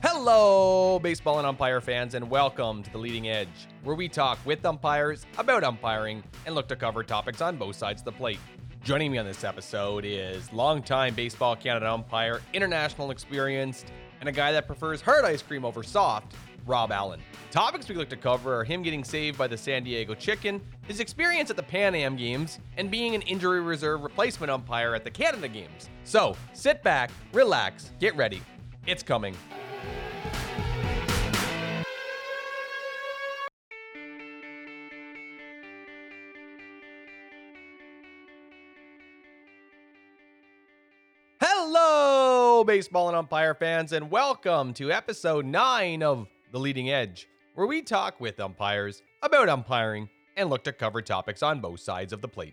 Hello, baseball and umpire fans, and welcome to the Leading Edge, where we talk with umpires about umpiring and look to cover topics on both sides of the plate. Joining me on this episode is longtime Baseball Canada umpire, international experienced, and a guy that prefers hard ice cream over soft, Rob Allan. Topics we look to cover are him getting saved by the San Diego Chicken, his experience at the Pan Am Games, and being an injury reserve replacement umpire at the Canada Games. So sit back, relax, get ready. It's coming. Hello, baseball and umpire fans, and welcome to episode 9 of The Leading Edge, where we talk with umpires about umpiring and look to cover topics on both sides of the plate.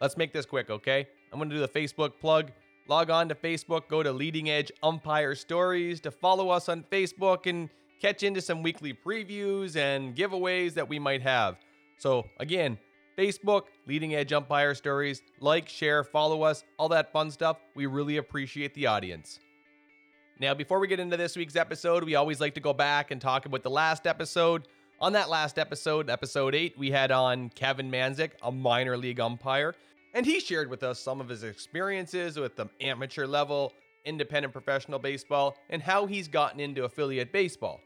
Let's make this quick, okay? I'm going to do the Facebook plug. Log on to Facebook, go to Leading Edge Umpire Stories to follow us on Facebook and catch into some weekly previews and giveaways that we might have. So, again, Facebook, Leading Edge Umpire Stories. Like, share, follow us, all that fun stuff. We really appreciate the audience. Now, before we get into this week's episode, we always like to go back and talk about the last episode. On that last episode, episode 8, we had on Kevin Manzik, a minor league umpire, and he shared with us some of his experiences with the amateur level, independent professional baseball, and how he's gotten into affiliate baseball.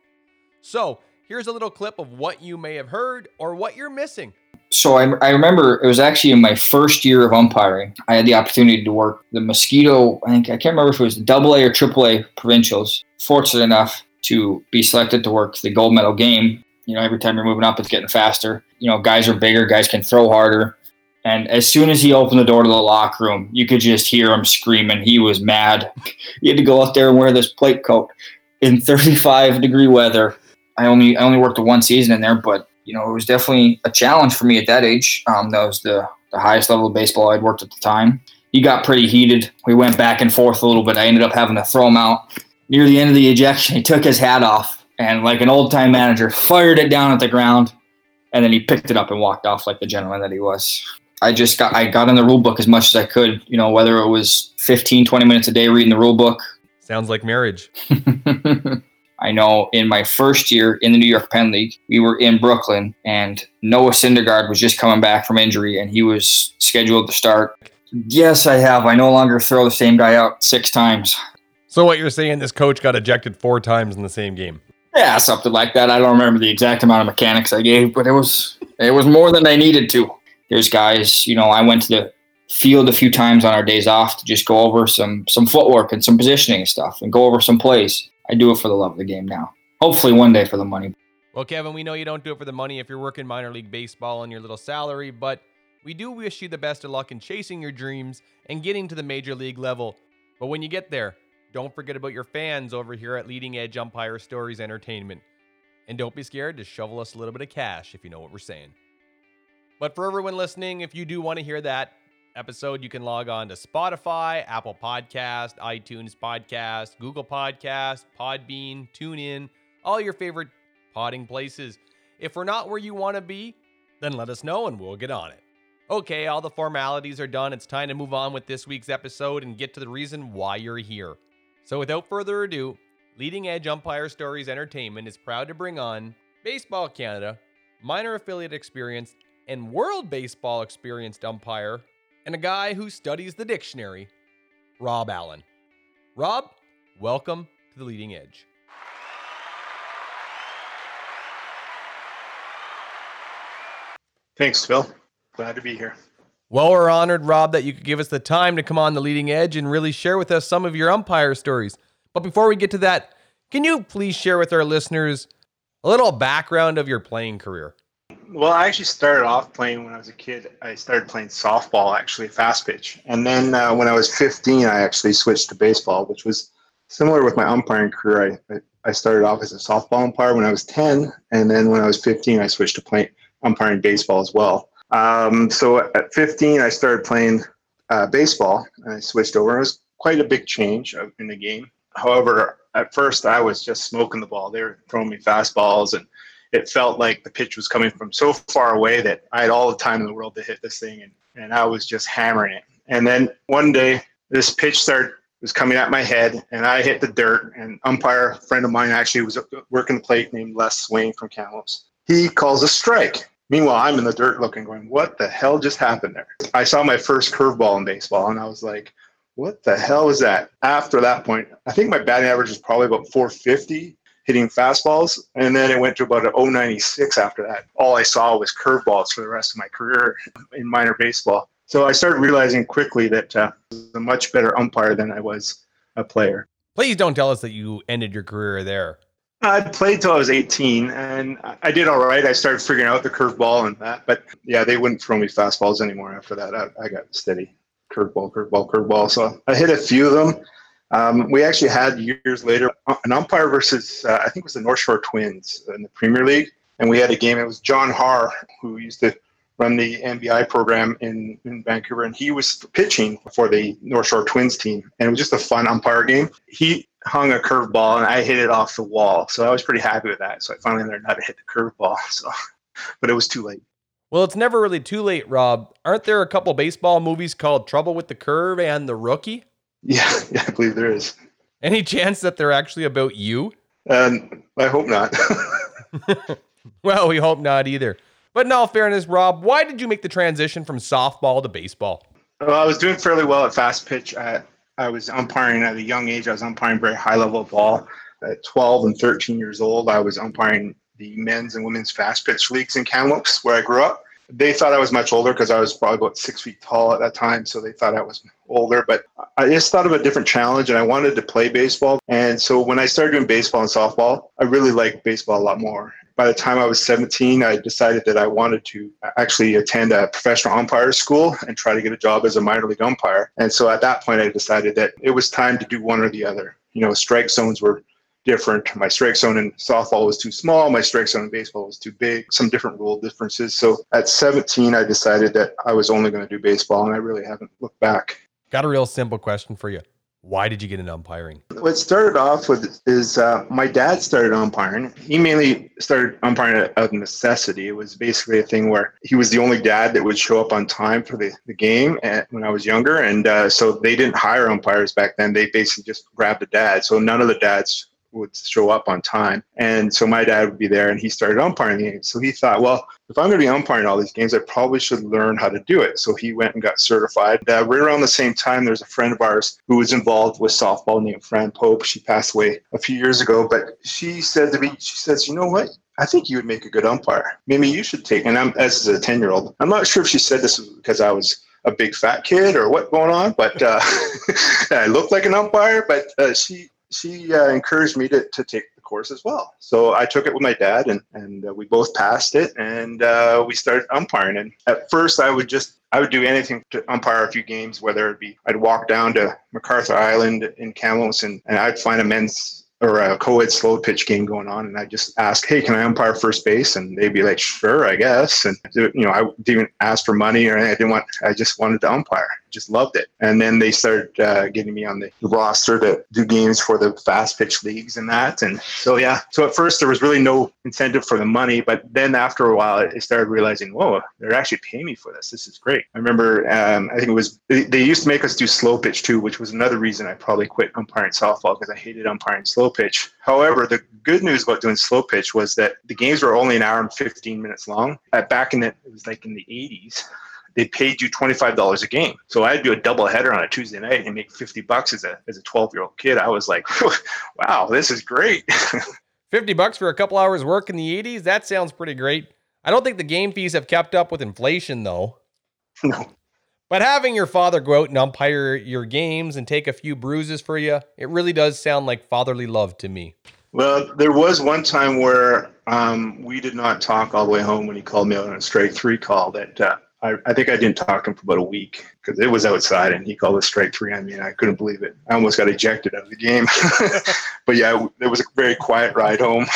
So, here's a little clip of what you may have heard or what you're missing so I, I remember it was actually in my first year of umpiring. I had the opportunity to work the Mosquito. I think I can't remember if it was Double A or Triple A provincials. Fortunate enough to be selected to work the gold medal game. You know, every time you're moving up, it's getting faster. You know, guys are bigger, guys can throw harder. And as soon as he opened the door to the locker room, you could just hear him screaming. He was mad. He had to go out there and wear this plate coat in 35 degree weather. I only I only worked a one season in there, but you know, it was definitely a challenge for me at that age. Um, that was the, the highest level of baseball I'd worked at the time. He got pretty heated. We went back and forth a little bit. I ended up having to throw him out. Near the end of the ejection, he took his hat off and, like an old time manager, fired it down at the ground. And then he picked it up and walked off like the gentleman that he was. I just got I got in the rule book as much as I could, you know, whether it was 15, 20 minutes a day reading the rule book. Sounds like marriage. I know in my first year in the New York Penn League, we were in Brooklyn, and Noah Syndergaard was just coming back from injury, and he was scheduled to start. Yes, I have. I no longer throw the same guy out six times. So what you're saying, this coach got ejected four times in the same game? Yeah, something like that. I don't remember the exact amount of mechanics I gave, but it was it was more than I needed to. There's guys, you know, I went to the field a few times on our days off to just go over some some footwork and some positioning stuff and go over some plays. I do it for the love of the game now. Hopefully, one day for the money. Well, Kevin, we know you don't do it for the money if you're working minor league baseball on your little salary, but we do wish you the best of luck in chasing your dreams and getting to the major league level. But when you get there, don't forget about your fans over here at Leading Edge Umpire Stories Entertainment. And don't be scared to shovel us a little bit of cash if you know what we're saying. But for everyone listening, if you do want to hear that, episode, you can log on to Spotify, Apple Podcast, iTunes Podcast, Google Podcast, Podbean, TuneIn, all your favorite potting places. If we're not where you want to be, then let us know and we'll get on it. Okay, all the formalities are done. It's time to move on with this week's episode and get to the reason why you're here. So, without further ado, Leading Edge Umpire Stories Entertainment is proud to bring on Baseball Canada, minor affiliate experienced, and World Baseball experienced umpire and a guy who studies the dictionary, Rob Allan. Rob, welcome to the leading edge. Thanks, Phil. Glad to be here. Well, we're honored, Rob, that you could give us the time to come on the leading edge and really share with us some of your umpire stories. But before we get to that, can you please share with our listeners a little background of your playing career? Well, I actually started off playing when I was a kid. I started playing softball, actually, fast pitch. And then uh, when I was 15, I actually switched to baseball, which was similar with my umpiring career. I, I started off as a softball umpire when I was 10. And then when I was 15, I switched to playing umpiring baseball as well. Um, so at 15, I started playing uh, baseball and I switched over. It was quite a big change in the game. However, at first, I was just smoking the ball. They were throwing me fastballs and it felt like the pitch was coming from so far away that I had all the time in the world to hit this thing, and, and I was just hammering it. And then one day, this pitch started was coming at my head, and I hit the dirt. And umpire friend of mine actually was working the plate named Les Swain from Kamloops. He calls a strike. Meanwhile, I'm in the dirt looking, going, "What the hell just happened there?" I saw my first curveball in baseball, and I was like, "What the hell was that?" After that point, I think my batting average was probably about 450 hitting fastballs, and then it went to about an 096 after that. All I saw was curveballs for the rest of my career in minor baseball. So I started realizing quickly that uh, I was a much better umpire than I was a player. Please don't tell us that you ended your career there. I played till I was 18, and I did all right. I started figuring out the curveball and that, but yeah, they wouldn't throw me fastballs anymore after that. I, I got steady curveball, curveball, curveball. So I hit a few of them. Um, we actually had years later an umpire versus uh, I think it was the North Shore Twins in the Premier League, and we had a game. It was John Har who used to run the NBI program in, in Vancouver, and he was pitching for the North Shore Twins team, and it was just a fun umpire game. He hung a curveball, and I hit it off the wall, so I was pretty happy with that. So I finally learned how to hit the curveball. So, but it was too late. Well, it's never really too late, Rob. Aren't there a couple baseball movies called Trouble with the Curve and The Rookie? Yeah, yeah, I believe there is. Any chance that they're actually about you? Um, I hope not. well, we hope not either. But in all fairness, Rob, why did you make the transition from softball to baseball? Well, I was doing fairly well at fast pitch. I, I was umpiring at a young age. I was umpiring very high level ball. At 12 and 13 years old, I was umpiring the men's and women's fast pitch leagues in Kamloops, where I grew up. They thought I was much older because I was probably about six feet tall at that time, so they thought I was older. But I just thought of a different challenge, and I wanted to play baseball. And so when I started doing baseball and softball, I really liked baseball a lot more by the time I was 17, I decided that I wanted to actually attend a professional umpire school and try to get a job as a minor league umpire. And so at that point, I decided that it was time to do one or the other. You know, strike zones were different. My strike zone in softball was too small. My strike zone in baseball was too big. Some different rule differences. So at 17, I decided that I was only going to do baseball, and I really haven't looked back. Got a real simple question for you. Why did you get into umpiring? What started off with is uh, my dad started umpiring. He mainly started umpiring out of necessity. It was basically a thing where he was the only dad that would show up on time for the, the game at, when I was younger. And uh, so they didn't hire umpires back then. They basically just grabbed a dad. So none of the dads would show up on time. And so my dad would be there and he started umpiring games. So he thought, well, if I'm going to be umpiring all these games, I probably should learn how to do it. So he went and got certified. Uh, right around the same time, there's a friend of ours who was involved with softball named Fran Pope. She passed away a few years ago, but she said to me, she says, you know what? I think you would make a good umpire. Maybe you should take, and I'm as a 10 year old, I'm not sure if she said this because I was a big fat kid or what going on, but uh, I looked like an umpire. But uh, she she uh, encouraged me to, to take the course as well. So I took it with my dad, and and uh, we both passed it, and uh, we started umpiring. And at first, I would just I would do anything to umpire a few games, whether it be I'd walk down to McArthur Island in Kamloops, and, and I'd find a men's or a co-ed slow pitch game going on and I just ask, hey, can I umpire first base? And they'd be like, sure, I guess. And, you know, I didn't ask for money or anything. I didn't want, I just wanted to umpire. Just loved it. And then they started uh, getting me on the roster to do games for the fast pitch leagues and that. And so, yeah. So at first there was really no incentive for the money, but then after a while, I started realizing, whoa, they're actually paying me for this. This is great. I remember, um, I think it was, they, they used to make us do slow pitch too, which was another reason I probably quit umpiring softball because I hated umpiring slow pitch. However, the good news about doing slow pitch was that the games were only an hour and 15 minutes long. Back in the, it was like in the 80s, they paid you $25 a game. So I'd do a double header on a Tuesday night and make 50 bucks as a, as a 12 year old kid. I was like, wow, this is great. 50 bucks for a couple hours work in the 80s? That sounds pretty great. I don't think the game fees have kept up with inflation though. No. But having your father go out and umpire your games and take a few bruises for you, it really does sound like fatherly love to me. Well, there was one time where um, we did not talk all the way home when he called me out on a strike three call. That uh, I, I, think I didn't talk to him for about a week because it was outside and he called a strike three on me and I couldn't believe it. I almost got ejected out of the game. but yeah, it was a very quiet ride home.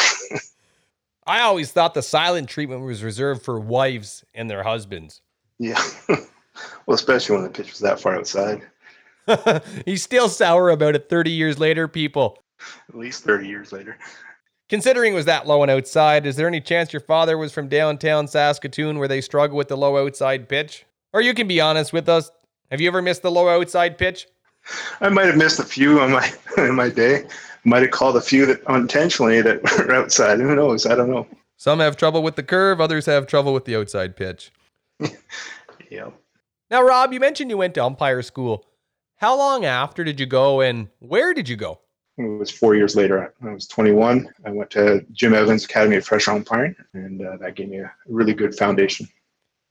I always thought the silent treatment was reserved for wives and their husbands. Yeah. well, especially when the pitch was that far outside. He's still sour about it 30 years later, people. At least 30 years later. Considering it was that low and outside, is there any chance your father was from downtown Saskatoon where they struggle with the low outside pitch? Or you can be honest with us. Have you ever missed the low outside pitch? I might have missed a few on my in my day. Might have called a few that unintentionally that were outside. Who knows? I don't know. Some have trouble with the curve, others have trouble with the outside pitch. Yeah. Now, Rob, you mentioned you went to umpire school. How long after did you go and where did you go? It was four years later. I was 21. I went to Jim Evans Academy of Fresh Umpiring, and uh, that gave me a really good foundation.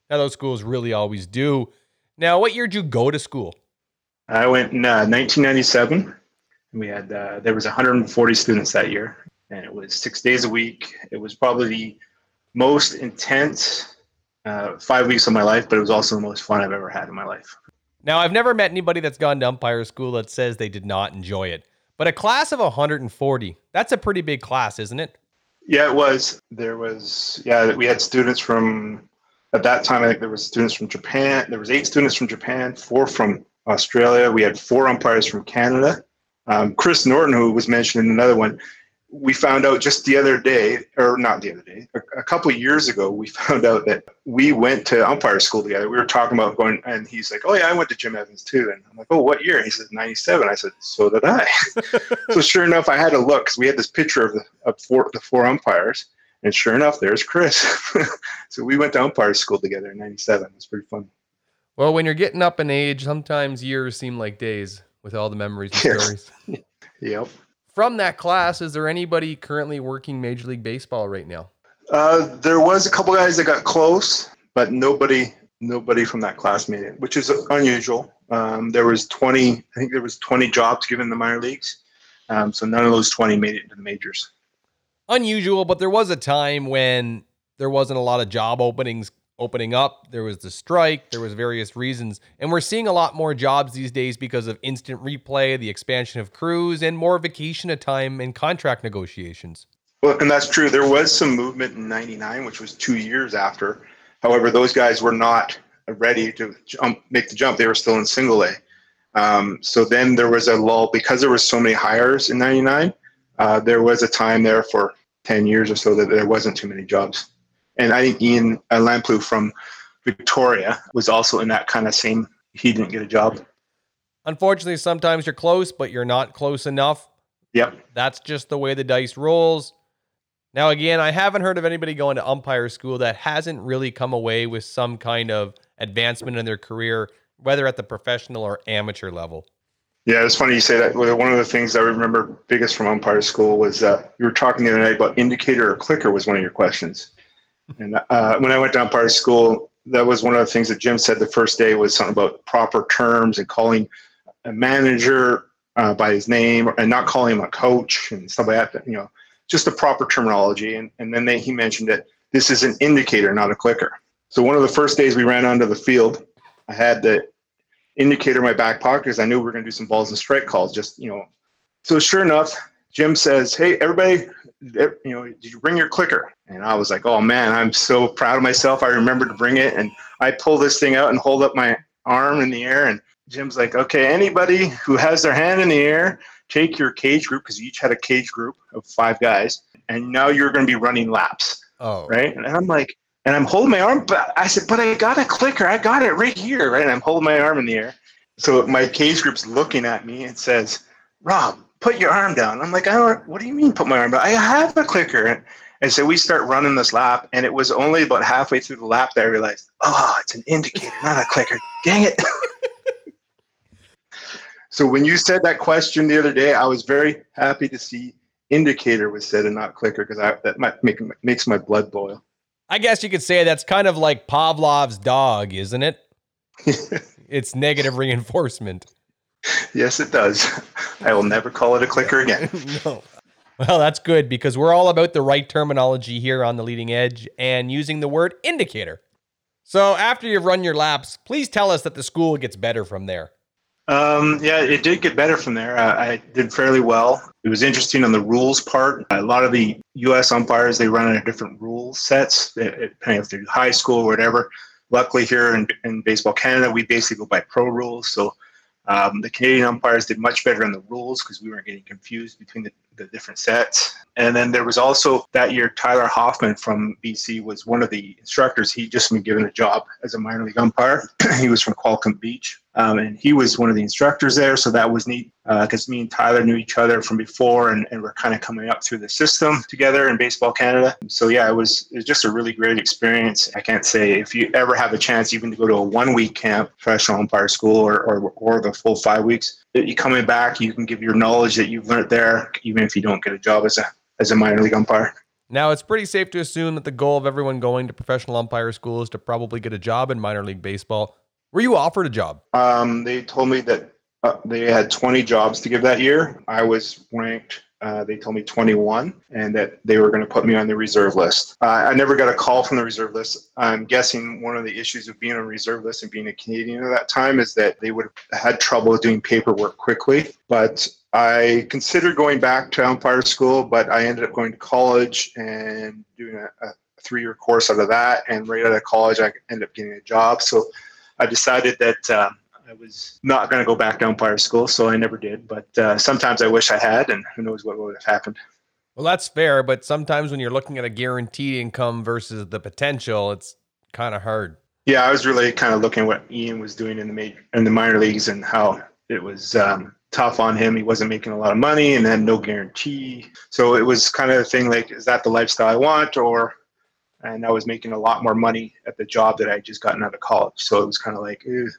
Now, those schools really always do. Now, what year did you go to school? I went in uh, 1997. We had uh, there was 140 students that year, and it was six days a week. It was probably the most intense uh, five weeks of my life, but it was also the most fun I've ever had in my life. Now, I've never met anybody that's gone to umpire school that says they did not enjoy it. But a class of 140, that's a pretty big class, isn't it? Yeah, it was. There was yeah, we had students from at that time. I think there was students from Japan. There was eight students from Japan, four from Australia. We had four umpires from Canada. Um, Chris Norton, who was mentioned in another one, we found out just the other day, or not the other day, a, a couple of years ago, we found out that we went to umpire school together. We were talking about going, and he's like, "Oh yeah, I went to Jim Evans too." And I'm like, "Oh, what year?" And he says, "97." I said, "So did I." so sure enough, I had to look because we had this picture of the of four, the four umpires, and sure enough, there's Chris. so we went to umpire school together in '97. It was pretty fun. Well, when you're getting up in age, sometimes years seem like days with all the memories and Yes. stories. Yep. From that class, is there anybody currently working Major League Baseball right now? Uh, there was a couple guys that got close, but nobody nobody from that class made it, which is unusual. Um, there was 20, I think there was 20 jobs given in the minor leagues, um, so none of those 20 made it into the majors. Unusual, but there was a time when there wasn't a lot of job openings opening up. There was the strike, there was various reasons, and we're seeing a lot more jobs these days because of instant replay, the expansion of crews, and more vacation time and contract negotiations. Well, and that's true. There was some movement in '99, which was two years after. However, those guys were not ready to jump, make the jump. They were still in single A. Um, so then there was a lull because there were so many hires in '99. Uh, there was a time there for 10 years or so that there wasn't too many jobs. And I think Ian Lamplugh from Victoria was also in that kind of same. He didn't get a job. Unfortunately, sometimes you're close, but you're not close enough. Yep. That's just the way the dice rolls. Now, again, I haven't heard of anybody going to umpire school that hasn't really come away with some kind of advancement in their career, whether at the professional or amateur level. Yeah, it's funny you say that. One of the things I remember biggest from umpire school was uh, you were talking the other night about indicator or clicker was one of your questions. And uh, when I went to umpire school, that was one of the things that Jim said the first day was something about proper terms and calling a manager uh, by his name and not calling him a coach and stuff like that. You know, just the proper terminology. And, and then they, he mentioned that this is an indicator, not a clicker. So one of the first days we ran onto the field, I had the indicator in my back pocket because I knew we were going to do some balls and strike calls. Just you know, so sure enough, Jim says, "Hey, everybody, you know, did you bring your clicker?" And I was like, "Oh man, I'm so proud of myself. I remembered to bring it." And I pull this thing out and hold up my arm in the air, and Jim's like, "Okay, anybody who has their hand in the air, take your cage group because you each had a cage group of five guys, and now you're going to be running laps." Oh, right? And I'm like, and I'm holding my arm, but I said, but I got a clicker. I got it right here, right? And I'm holding my arm in the air. So my cage group's looking at me and says, Rob, put your arm down. I'm like, I don't, what do you mean put my arm down? I have a clicker. And so we start running this lap, and it was only about halfway through the lap that I realized, oh, it's an indicator, not a clicker. Dang it. so when you said that question the other day, I was very happy to see indicator was said and not clicker because that might make, makes my blood boil. I guess you could say that's kind of like Pavlov's dog, isn't it? it's negative reinforcement. yes, it does. I will never call it a clicker again. no. Well, that's good because we're all about the right terminology here on the leading edge and using the word indicator. So, after you've run your laps, please tell us that the school gets better from there. Um, yeah, it did get better from there. Uh, I did fairly well. It was interesting on the rules part. A lot of the U.S. umpires they run on different rule sets, eh, depending if they're high school or whatever. Luckily, here in, in baseball Canada, we basically go by pro rules. So Um, the Canadian umpires did much better in the rules because we weren't getting confused between the, the different sets. And then there was also that year Tyler Hoffman from BC was one of the instructors. He just been given a job as a minor league umpire. he was from Qualicum Beach, um, and he was one of the instructors there. So that was neat because uh, me and Tyler knew each other from before, and, and we're kind of coming up through the system together in Baseball Canada. So yeah, it was it was just a really great experience. I can't say if you ever have a chance even to go to a one week camp, professional umpire school, or, or or the full five weeks, you coming back, you can give your knowledge that you've learned there, even if you don't get a job as a as a minor league umpire. Now, it's pretty safe to assume that the goal of everyone going to professional umpire school is to probably get a job in minor league baseball. Were you offered a job? Um, they told me that uh, they had 20 jobs to give that year. I was ranked uh, they told me 21 and that they were going to put me on the reserve list. Uh, I never got a call from the reserve list. I'm guessing one of the issues of being on reserve list and being a Canadian at that time is that they would have had trouble doing paperwork quickly. But I considered going back to umpire school, but I ended up going to college and doing a, a three year course out of that. And right out of college, I ended up getting a job. So I decided that. Um, I was not going to go back to umpire school, so I never did. But uh, sometimes I wish I had, and who knows what would have happened. Well, that's fair, but sometimes when you're looking at a guaranteed income versus the potential, it's kind of hard. Yeah, I was really kind of looking at what Ian was doing in the major in the minor leagues and how it was um, tough on him. He wasn't making a lot of money and had no guarantee. So it was kind of a thing like, is that the lifestyle I want, or and I was making a lot more money at the job that I just gotten out of college. So it was kind of like, eh,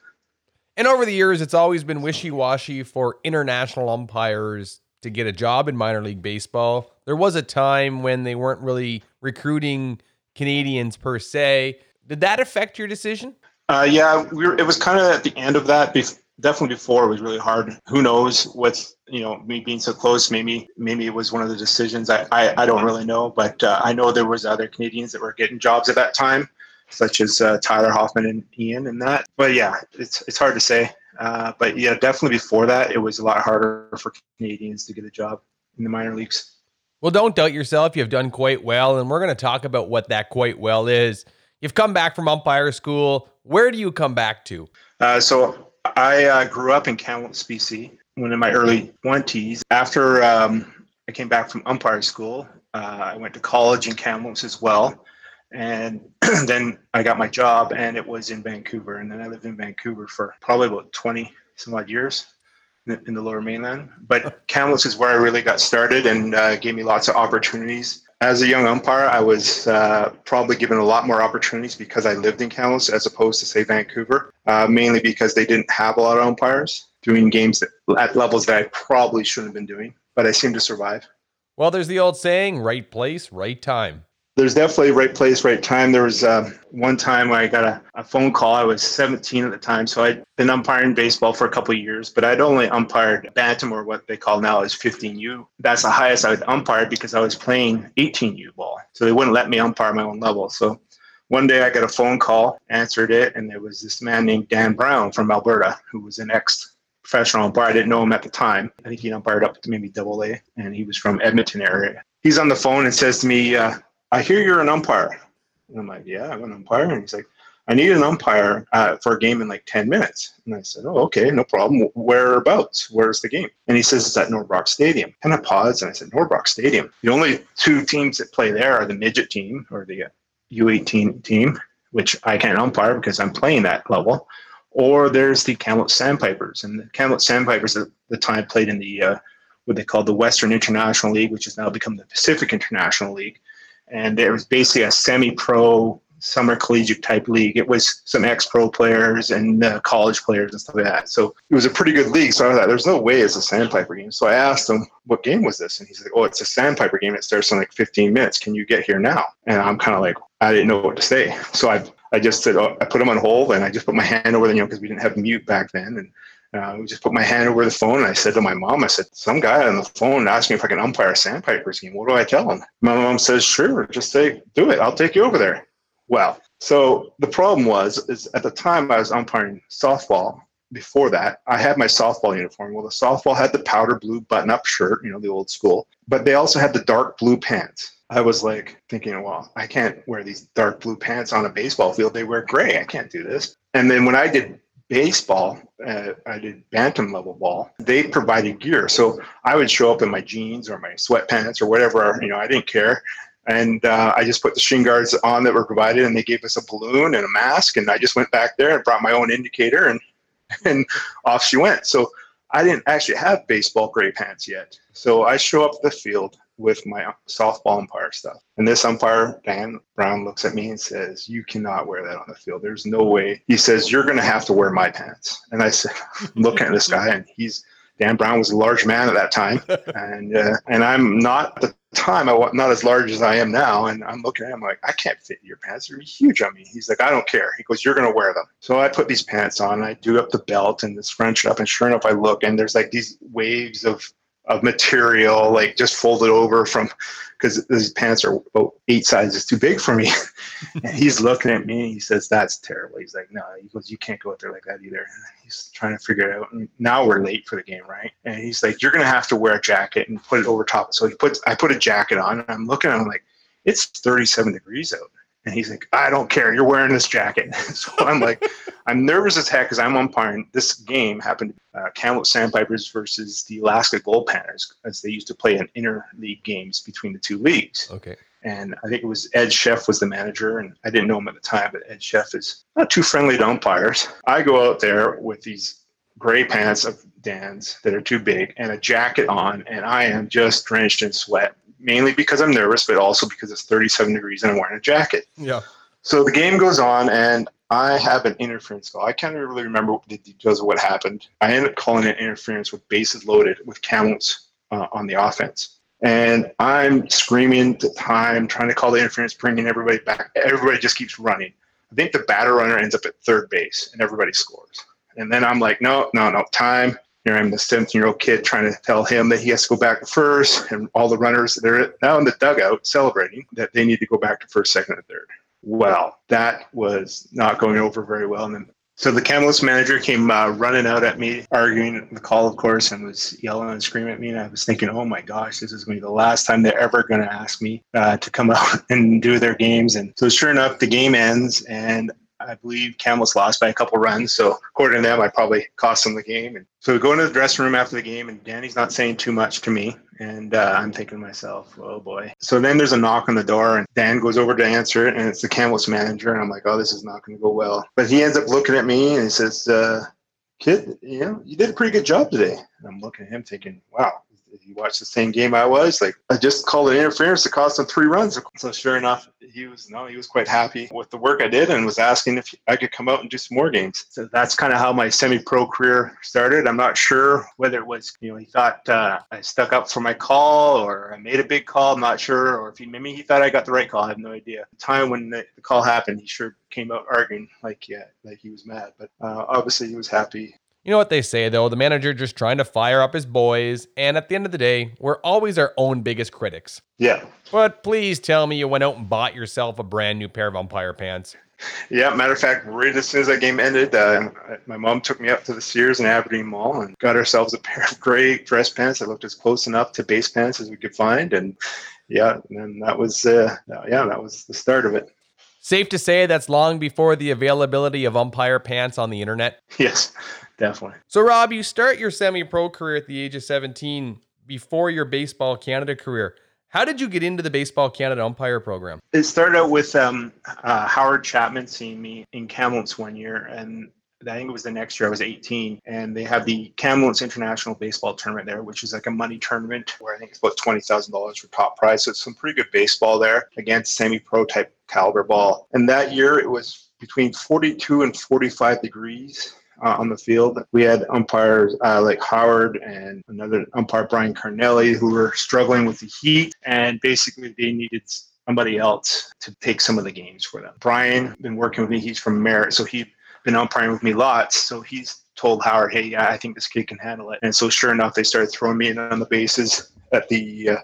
and over the years, it's always been wishy washy for international umpires to get a job in minor league baseball. There was a time when they weren't really recruiting Canadians per se. Did that affect your decision? Uh, yeah, we were, it was kind of at the end of that. Bef- definitely before it was really hard. Who knows with you know me being so close? Maybe maybe it was one of the decisions. I I, I don't really know, but uh, I know there was other Canadians that were getting jobs at that time such as uh, Tyler Hoffman and Ian and that. But yeah, it's it's hard to say. Uh, but yeah, definitely before that, it was a lot harder for Canadians to get a job in the minor leagues. Well, don't doubt yourself. You've done quite well, and we're going to talk about what that quite well is. You've come back from umpire school. Where do you come back to? Uh, so I uh, grew up in Kamloops, BC, when in my early 20s. After um, I came back from umpire school, uh, I went to college in Kamloops as well and then I got my job, and it was in Vancouver. And then I lived in Vancouver for probably about 20 some odd years in the lower mainland. But Kamloops is where I really got started and uh, gave me lots of opportunities. As a young umpire, I was uh, probably given a lot more opportunities because I lived in Kamloops as opposed to, say, Vancouver, uh, mainly because they didn't have a lot of umpires doing games that, at levels that I probably shouldn't have been doing. But I seemed to survive. Well, there's the old saying right place, right time there's definitely right place, right time. There was uh, one time I got a, a, phone call. I was 17 at the time, so I'd been umpiring baseball for a couple of years, but I'd only umpired bantam or what they call now is 15U. That's the highest I would umpire because I was playing 18U ball, so they wouldn't let me umpire my own level. So one day I got a phone call, answered it, and there was this man named Dan Brown from Alberta who was an ex professional umpire. I didn't know him at the time. I think he umpired up to maybe double A, and he was from Edmonton area. He's on the phone and says to me, uh, I hear you're an umpire. And I'm like, yeah, I'm an umpire. And he's like, I need an umpire uh, for a game in like 10 minutes. And I said, oh, okay, no problem. Whereabouts? Where's the game? And he says it's at Norbrock Stadium. And I paused and I said, Norbrock Stadium. The only two teams that play there are the midget team or the U18 team, which I can't umpire because I'm playing that level, or there's the Kamloops Sandpipers. And the Kamloops Sandpipers at the time played in the uh, what they call the Western International League, which has now become the Pacific International League and it was basically a semi-pro summer collegiate type league. It was some ex-pro players and uh, college players and stuff like that. So it was a pretty good league. So I thought, there's no way it's a sandpiper game. So I asked him, what game was this? And he's like, oh, it's a sandpiper game. It starts in like 15 minutes. Can you get here now? And I'm kind of like, I didn't know what to say. So I, I just said, oh, I put him on hold and I just put my hand over the, you know, because we didn't have mute back then. And uh, just put my hand over the phone and I said to my mom, I said, some guy on the phone asked me if I can umpire a sandpipers game. What do I tell him? My mom says, sure, just say, do it. I'll take you over there. Well, so the problem was, is at the time I was umpiring softball. Before that, I had my softball uniform. Well, the softball had the powder blue button-up shirt, you know, the old school, but they also had the dark blue pants. I was like thinking, well, I can't wear these dark blue pants on a baseball field. They wear gray. I can't do this. And then when I did baseball, uh, I did bantam level ball. They provided gear, so I would show up in my jeans or my sweatpants or whatever. You know, I didn't care. And uh, I just put the shin guards on that were provided, and they gave us a balloon and a mask. And I just went back there and brought my own indicator, and and off she went. So I didn't actually have baseball gray pants yet. So I show up the field with my softball umpire stuff. And this umpire, Dan Brown, looks at me and says, You cannot wear that on the field. There's no way. He says, You're going to have to wear my pants. And I said, I'm looking at this guy, and he's Dan Brown was a large man at that time, and uh, and I'm not at the time I was not as large as I am now, and I'm looking at him like I can't fit your pants; they're huge on me. He's like, I don't care. He goes, You're gonna wear them. So I put these pants on. I do up the belt and this French up, and sure enough, I look and there's like these waves of of material like just folded over from because these pants are about eight sizes too big for me. and he's looking at me. He says, "That's terrible." He's like, "No." He goes, "You can't go out there like that either." And he's trying to figure it out. And now we're late for the game, right? And he's like, "You're gonna have to wear a jacket and put it over top." So he puts, I put a jacket on, and I'm looking at him like, "It's 37 degrees out." And he's like, I don't care. You're wearing this jacket. so I'm like, I'm nervous as heck because I'm umpiring. This game happened uh, Kamloops Sandpipers versus the Alaska Goldpanners, as they used to play in inter-league games between the two leagues. Okay. And I think it was Ed Sheff was the manager, and I didn't know him at the time, but Ed Sheff is not too friendly to umpires. I go out there with these gray pants of Dan's that are too big and a jacket on, and I am just drenched in sweat mainly because I'm nervous, but also because it's 37 degrees and I'm wearing a jacket. Yeah. So the game goes on, and I have an interference call. I can't really remember the details of what happened. I end up calling it interference with bases loaded with counts uh, on the offense. And I'm screaming the time, trying to call the interference, bringing everybody back. Everybody just keeps running. I think the batter runner ends up at third base, and everybody scores. And then I'm like, no, no, no, time. Here I'm the 17 year old kid trying to tell him that he has to go back to first, and all the runners they're now in the dugout celebrating that they need to go back to first, second, and third. Well, that was not going over very well. And then, so the Kamloops manager came uh, running out at me, arguing the call, of course, and was yelling and screaming at me. And I was thinking, oh my gosh, this is going to be the last time they're ever going to ask me uh, to come out and do their games. And so, sure enough, the game ends, and I believe Kamloops lost by a couple runs. So according to them, I probably cost them the game. And so we go into the dressing room after the game, and Danny's not saying too much to me. And uh, I'm thinking to myself, oh boy. So then there's a knock on the door, and Dan goes over to answer it, and it's the Kamloops manager. And I'm like, oh, this is not going to go well. But he ends up looking at me and he says, uh, kid, you know, you did a pretty good job today. And I'm looking at him thinking, wow, you watched the same game I was, like I just called an interference that cost him three runs. So sure enough, he was no, he was quite happy with the work I did and was asking if I could come out and do some more games. So that's kind of how my semi-pro career started. I'm not sure whether it was you know he thought uh, I stuck up for my call or I made a big call. I'm not sure, or if he maybe he thought I got the right call. I have no idea. The time when the, the call happened, he sure came out arguing like yeah, like he was mad, but uh, obviously he was happy you know what they say though, the manager just trying to fire up his boys, and at the end of the day, we're always our own biggest critics. Yeah. But please tell me you went out and bought yourself a brand new pair of umpire pants. Yeah, matter of fact, right as soon as that game ended, uh, my mom took me up to the Sears in Aberdeen Mall and got ourselves a pair of gray dress pants that looked as close enough to base pants as we could find, and yeah, and that was uh, yeah, that was the start of it. Safe to say that's long before the availability of umpire pants on the internet. Yes, definitely. So, Rob, you start your semi pro career at the age of 17 before your Baseball Canada career. How did you get into the Baseball Canada umpire program? It started out with um, uh, Howard Chapman seeing me in Kamloops one year, and I think it was the next year I was 18, and they have the Kamloops International Baseball Tournament there, which is like a money tournament where I think it's about twenty thousand dollars for top prize. So it's some pretty good baseball there against semi-pro type caliber ball. And that year it was between 42 and 45 degrees uh, on the field. We had umpires uh, like Howard and another umpire, Brian Carnelli, who were struggling with the heat, and basically they needed somebody else to take some of the games for them. Brian been working with me. He's from Merritt, so he'd been umpiring with me lots. So he's told Howard, "Hey, I think this kid can handle it." And so sure enough, they started throwing me in on the bases at the uh,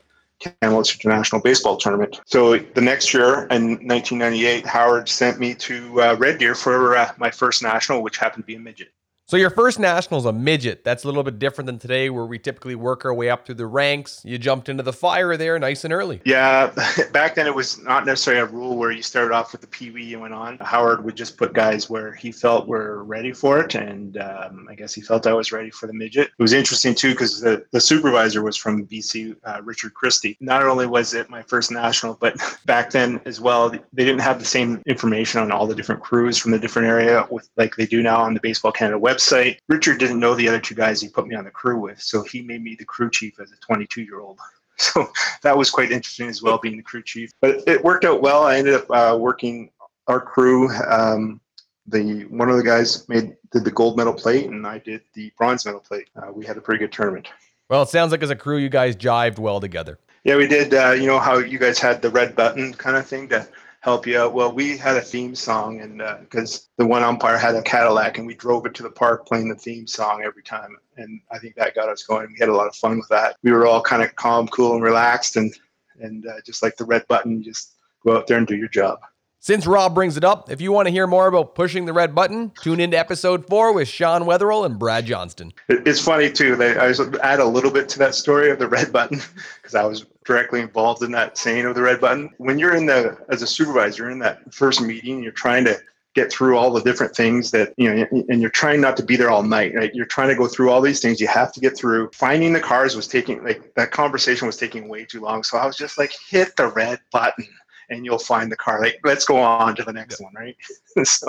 Kamloops International Baseball Tournament. So the next year, in 1998, Howard sent me to uh, Red Deer for uh, my first national, which happened to be a midget. So your first national is a midget. That's a little bit different than today, where we typically work our way up through the ranks. You jumped into the fire there, nice and early. Yeah, back then it was not necessarily a rule where you started off with the Pee Wee and went on. Howard would just put guys where he felt were ready for it, and um, I guess he felt I was ready for the midget. It was interesting too because the, the supervisor was from BC, uh, Richard Christie. Not only was it my first national, but back then as well, they didn't have the same information on all the different crews from the different area with like they do now on the Baseball Canada website website. Richard didn't know the other two guys he put me on the crew with, so he made me the crew chief as a 22 year old. So that was quite interesting as well, being the crew chief. But it worked out well. I ended up uh, working our crew. Um, the one of the guys made did the gold medal plate, and I did the bronze medal plate. Uh, we had a pretty good tournament. Well, it sounds like as a crew, you guys jived well together. Yeah, we did. Uh, you know how you guys had the red button kind of thing to help you out. Well, we had a theme song, and because uh, the one umpire had a Cadillac, and we drove it to the park playing the theme song every time, and I think that got us going. We had a lot of fun with that. We were all kind of calm, cool, and relaxed, and and uh, just like the red button, just go out there and do your job. Since Rob brings it up, if you want to hear more about pushing the red button, tune into episode four with Sean Wetherill and Brad Johnston. It's funny too. They, I add a little bit to that story of the red button because I was directly involved in that saying of the red button. When you're in the as a supervisor in that first meeting, you're trying to get through all the different things that you know and you're trying not to be there all night right you're trying to go through all these things you have to get through finding the cars was taking like that conversation was taking way too long so i was just like hit the red button and you'll find the car. Like, let's go on to the next yeah. one, right? so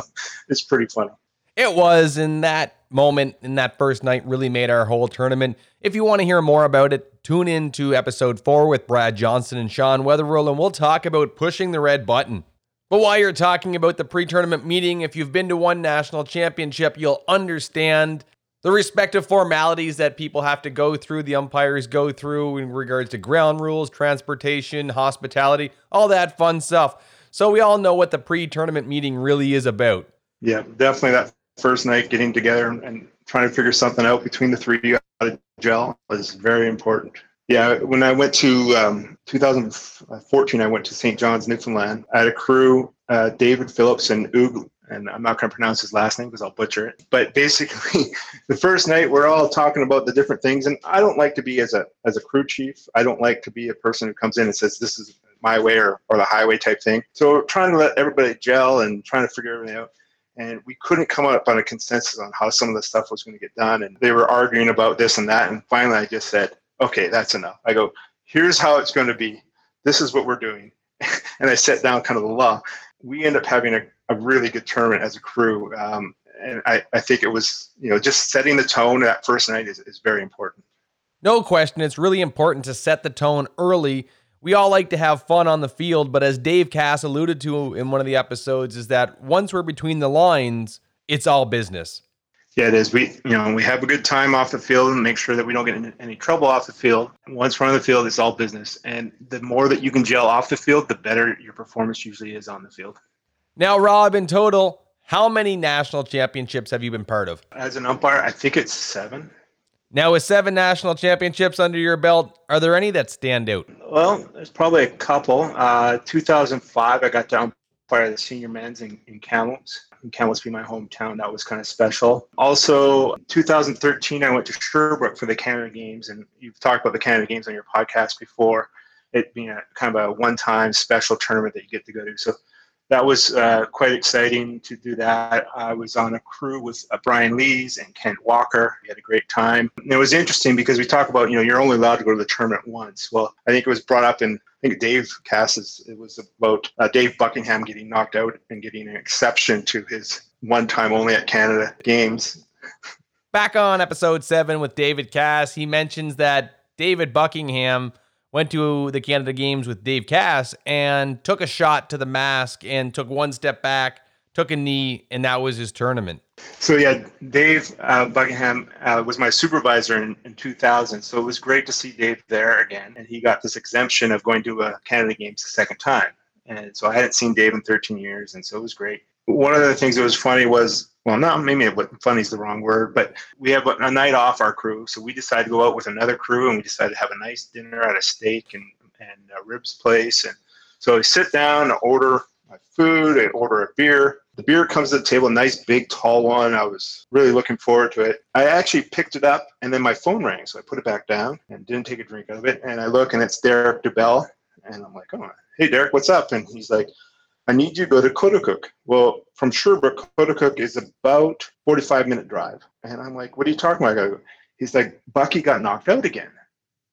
it's pretty funny. It was in that moment, in that first night, really made our whole tournament. If you want to hear more about it, tune in to episode four with Brad Johnson and Sean Wetherill, and we'll talk about pushing the red button. But while you're talking about the pre tournament meeting, if you've been to one national championship, you'll understand the respective formalities that people have to go through, the umpires go through in regards to ground rules, transportation, hospitality, all that fun stuff. So we all know what the pre-tournament meeting really is about. Yeah, definitely that first night getting together and trying to figure something out between the three of you out of gel was very important. Yeah, when I went to um, 2014, I went to St. John's, Newfoundland. I had a crew, uh, David Phillips and Oog and I'm not going to pronounce his last name because I'll butcher it. But basically, the first night we're all talking about the different things, and I don't like to be as a as a crew chief. I don't like to be a person who comes in and says this is my way or, or the highway type thing. So trying to let everybody gel and trying to figure everything out. And we couldn't come up on a consensus on how some of the stuff was going to get done. And they were arguing about this and that. And finally, I just said, okay, that's enough. I go, here's how it's going to be. This is what we're doing. and I set down kind of the law. We end up having a a really good tournament as a crew. Um, and I, I think it was, you know, just setting the tone that first night is, is very important. No question. It's really important to set the tone early. We all like to have fun on the field, but as Dave Cass alluded to in one of the episodes, is that once we're between the lines, it's all business. Yeah, it is. We, you know, we have a good time off the field and make sure that we don't get in any trouble off the field. Once we're on the field, it's all business. And the more that you can gel off the field, the better your performance usually is on the field. Now, Rob, in total, how many national championships have you been part of? As an umpire, I think it's seven. Now, with seven national championships under your belt, are there any that stand out? Well, there's probably a couple. Uh, 2005, I got to umpire the senior men's in, in Kamloops. In Kamloops being my hometown, that was kind of special. Also, 2013, I went to Sherbrooke for the Canada Games, and you've talked about the Canada Games on your podcast before. It being a kind of a one-time special tournament that you get to go to. So that was uh, quite exciting to do that. I was on a crew with uh, Brian Lees and Kent Walker. We had a great time. And it was interesting because we talk about, you know, you're only allowed to go to the tournament once. Well, I think it was brought up in, I think Dave Cass's, it was about uh, Dave Buckingham getting knocked out and getting an exception to his one time only at Canada games. Back on episode seven with David Cass, he mentions that David Buckingham went to the Canada Games with Dave Cass and took a shot to the mask and took one step back, took a knee, and that was his tournament. So yeah, Dave uh, Buckingham uh, was my supervisor in, in 2000. So it was great to see Dave there again, and he got this exemption of going to a Canada Games the second time. And so I hadn't seen Dave in 13 years, and so it was great. One of the things that was funny was well, not maybe funny is the wrong word, but we have a, night off our crew, so we decided to go out with another crew, and we decided to have a nice dinner at a steak and and a ribs place, and so we sit down, order my food, I order a beer, The beer comes to the table, a nice big tall one. I was really looking forward to it. I actually picked it up and then my phone rang. So I put it back down and didn't take a drink of it. And I look and it's Derek Dubell. And I'm like, oh, hey, Derek, what's up? And he's like, I need you to go to Coaticook. Well, from Sherbrooke, Coaticook is about 45 minute drive. And I'm like, what are you talking about? He's like, Bucky got knocked out again.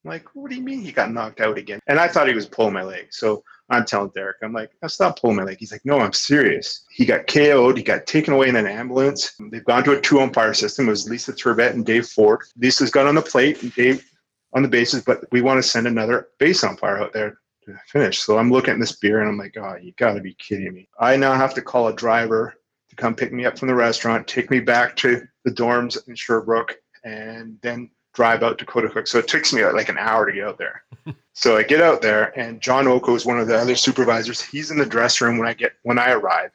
I'm like, what do you mean he got knocked out again? And I thought he was pulling my leg. So I'm telling Derek, I'm like, stop pulling my leg. He's like, no, I'm serious. He got KO'd. He got taken away in an ambulance. They've gone to a two umpire system. It was Lisa Turbitt and Dave Ford. Lisa's got on the plate and Dave on the bases, but we want to send another base umpire out there to finish. So I'm looking at this beer and I'm like, oh, you got to be kidding me. I now have to call a driver to come pick me up from the restaurant, take me back to the dorms in Sherbrooke, and then drive out to Coaticook. So it takes me uh, like an hour to get out there. so I get out there, and John Oko is one of the other supervisors. He's in the dress room when I get when I arrive,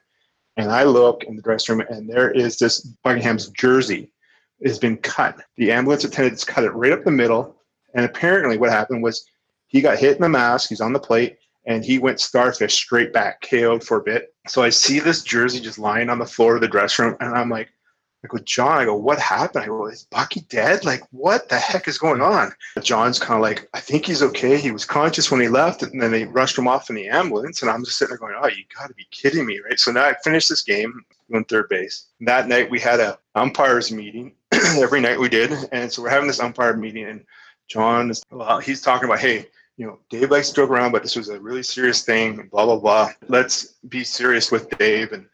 and I look in the dress room, and there is this Buckingham's jersey has been cut. The ambulance attendants cut it right up the middle, and apparently what happened was he got hit in the mask. He's on the plate. And he went starfish straight back, KO'd for a bit. So I see this jersey just lying on the floor of the dressing room, and I'm like, I go, John, I go, what happened? I go, is Bucky dead? Like, what the heck is going on? John's kind of like, I think he's okay. He was conscious when he left, and then they rushed him off in the ambulance. And I'm just sitting there going, oh, you got to be kidding me, right? So now I finished this game on third base. That night we had a umpires meeting. Every night we did, and so we're having this umpire meeting, and John is well, he's talking about, hey, you know, Dave likes to joke around, but this was a really serious thing, blah, blah, blah. Let's be serious with Dave. And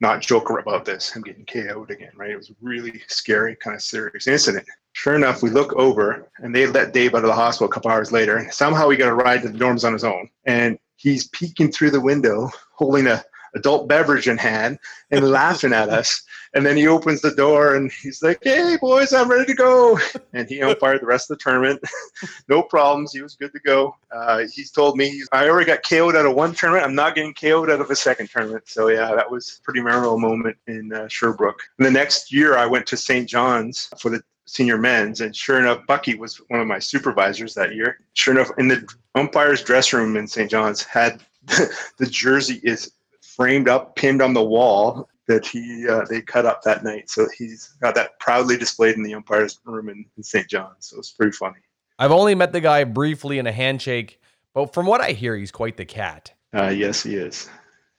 not joke about this. I'm getting KO'd again, right? It was really scary, kind of serious incident. Sure enough, we look over and they let Dave out of the hospital a couple hours later. Somehow he got a ride to the dorms on his own. And he's peeking through the window holding a adult beverage in hand and laughing at us. And then he opens the door and he's like, "Hey boys, I'm ready to go." And he umpired the rest of the tournament, no problems. He was good to go. Uh, he's told me I already got KO'd out of one tournament. I'm not getting KO'd out of a second tournament. So yeah, that was a pretty memorable moment in uh, Sherbrooke. And the next year, I went to St. John's for the senior men's, and sure enough, Bucky was one of my supervisors that year. Sure enough, in the umpire's dress room in St. John's had the jersey is framed up, pinned on the wall that he uh, they cut up that night. So he's got that proudly displayed in the umpire's room in, in St. John's. So it's pretty funny. I've only met the guy briefly in a handshake, but from what I hear, he's quite the cat. Uh, yes, he is.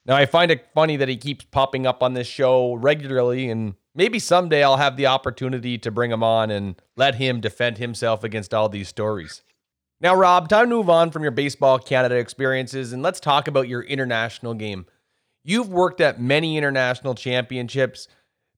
Now I find it funny that he keeps popping up on this show regularly, and maybe someday I'll have the opportunity to bring him on and let him defend himself against all these stories. Now, Rob, time to move on from your Baseball Canada experiences and let's talk about your international game. You've worked at many international championships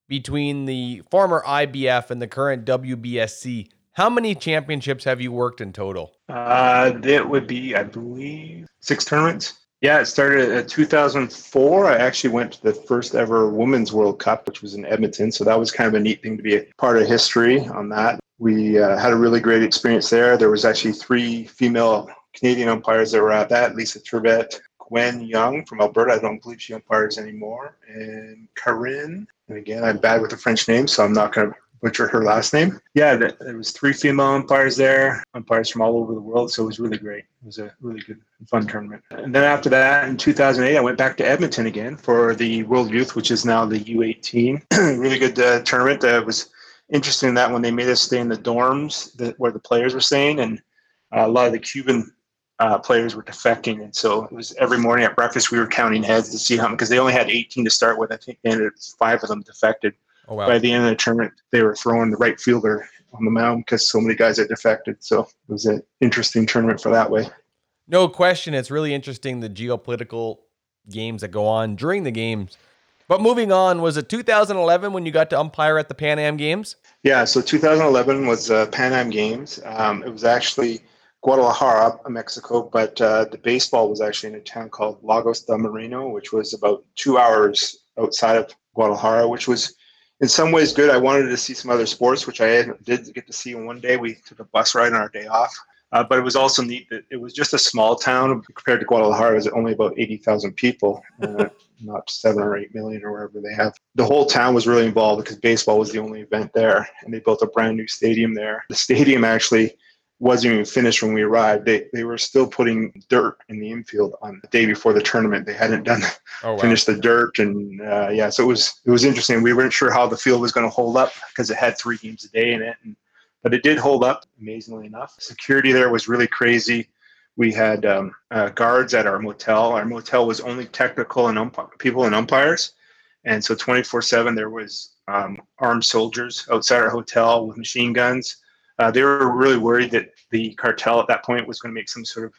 between the former IBAF and the current WBSC. How many championships have you worked in total? Uh, that would be, I believe, six tournaments. Yeah, it started in 2004. I actually went to the first ever Women's World Cup, which was in Edmonton. So that was kind of a neat thing to be a part of history on that. We uh, had a really great experience there. There was actually three female Canadian umpires that were at that. Lisa Turbitt, Gwen Young from Alberta. I don't believe she umpires anymore. And Corinne. And again, I'm bad with the French name, so I'm not going to butcher her last name. Yeah, there was three female umpires there, umpires from all over the world. So it was really great. It was a really good, fun tournament. And then after that, in 2008, I went back to Edmonton again for the World Youth, which is now the U18. really good uh, tournament. Uh, it was interesting that when they made us stay in the dorms that, where the players were staying, and uh, a lot of the Cuban uh, players were defecting, and so it was every morning at breakfast we were counting heads to see how because they only had 18 to start with. I think and five of them defected. Oh, wow. By the end of the tournament, they were throwing the right fielder on the mound because so many guys had defected. So it was an interesting tournament for that way. No question, it's really interesting the geopolitical games that go on during the games. But moving on, was it 2011 when you got to umpire at the Pan Am Games? Yeah, so 2011 was uh, Pan Am Games. Um, it was actually Guadalajara, Mexico, but uh, the baseball was actually in a town called Lagos de Moreno, which was about two hours outside of Guadalajara, which was in some ways good. I wanted to see some other sports, which I did get to see one day. We took a bus ride on our day off. Uh, but it was also neat that it was just a small town compared to Guadalajara. It was only about 80,000 people, uh, not seven or eight million or wherever they have. The whole town was really involved because baseball was the only event there. And they built a brand new stadium there. The stadium actually wasn't even finished when we arrived. They they were still putting dirt in the infield on the day before the tournament. They hadn't done Oh, wow. finished the dirt, and uh, yeah, so it was it was interesting. We weren't sure how the field was going to hold up because it had three games a day in it, and, but it did hold up amazingly enough. Security there was really crazy. We had um, uh, guards at our motel. Our motel was only technical and ump- people and umpires, and so 24/7 there was um, armed soldiers outside our hotel with machine guns. Uh, they were really worried that the cartel at that point was going to make some sort of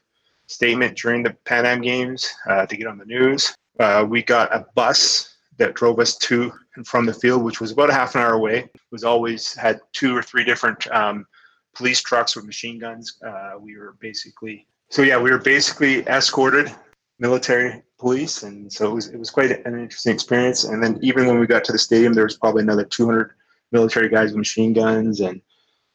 statement during the Pan Am Games uh, to get on the news. Uh, we got a bus that drove us to and from the field, which was about a half an hour away. It was always had two or three different um, police trucks with machine guns. Uh, we were basically so yeah, we were basically escorted, military police, and so it was it was quite an interesting experience. And then even when we got to the stadium, there was probably another 200 military guys with machine guns and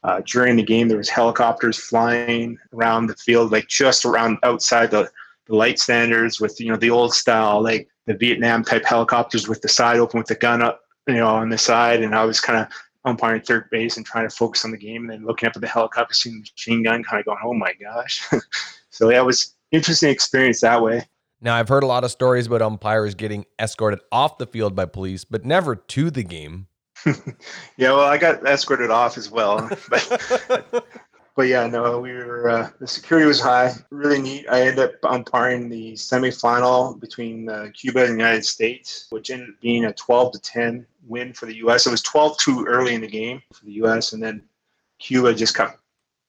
uh, during the game there was helicopters flying around the field like just around outside the, the light standards with you know the old style like the vietnam type helicopters with the side open with the gun up you know on the side. And i was kind of umpiring third base and trying to focus on the game and then looking up at the helicopter seeing the machine gun kind of going oh my gosh. So yeah was interesting experience that way. Now, I've heard a lot of stories about umpires getting escorted off the field by police, but never to the game. yeah well i got escorted off as well but but yeah, no, we were uh, the security was high, really neat. I ended up umpiring the semifinal between uh, Cuba and the United States, which ended up being a 12 to 10 win for the U.S. It was 12 too early in the game for the U.S. and then Cuba just kept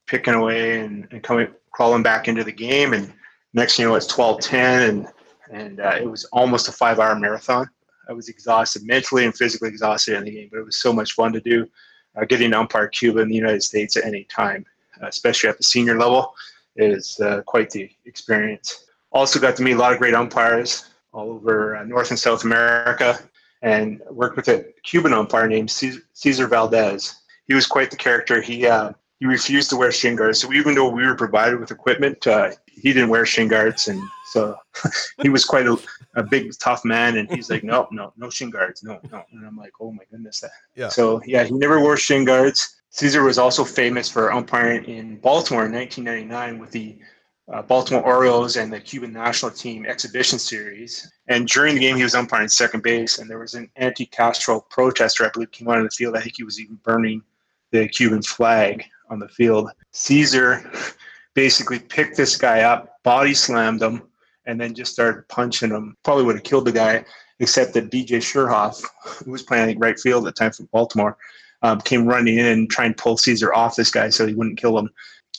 picking away and, and coming crawling back into the game. And next, thing you know, it's 12 10, and and uh, it was almost a five hour marathon. I was exhausted, mentally and physically exhausted in the game, but it was so much fun to do. Uh, getting to umpire Cuba and the United States at any time especially at the senior level, is uh, quite the experience. Also got to meet a lot of great umpires all over uh, North and South America, and worked with a Cuban umpire named Cesar Valdez. He was quite the character. He uh, he refused to wear shin guards. So even though we were provided with equipment, uh, he didn't wear shin guards, and so he was quite a, a big tough man. And he's like, no, no, no shin guards, no, no. And I'm like, oh my goodness. Yeah. So yeah, he never wore shin guards. Cesar was also famous for umpiring in Baltimore in 1999 with the uh, Baltimore Orioles and the Cuban national team exhibition series. And during the game, he was umpiring second base, and there was an anti Castro protester, I believe, came out of the field. I think he was even burning the Cuban flag on the field. Cesar basically picked this guy up, body slammed him, and then just started punching him. Probably would have killed the guy, except that B.J. Surhoff, who was playing right field at the time from Baltimore, um, came running in and trying to pull Cesar off this guy so he wouldn't kill him.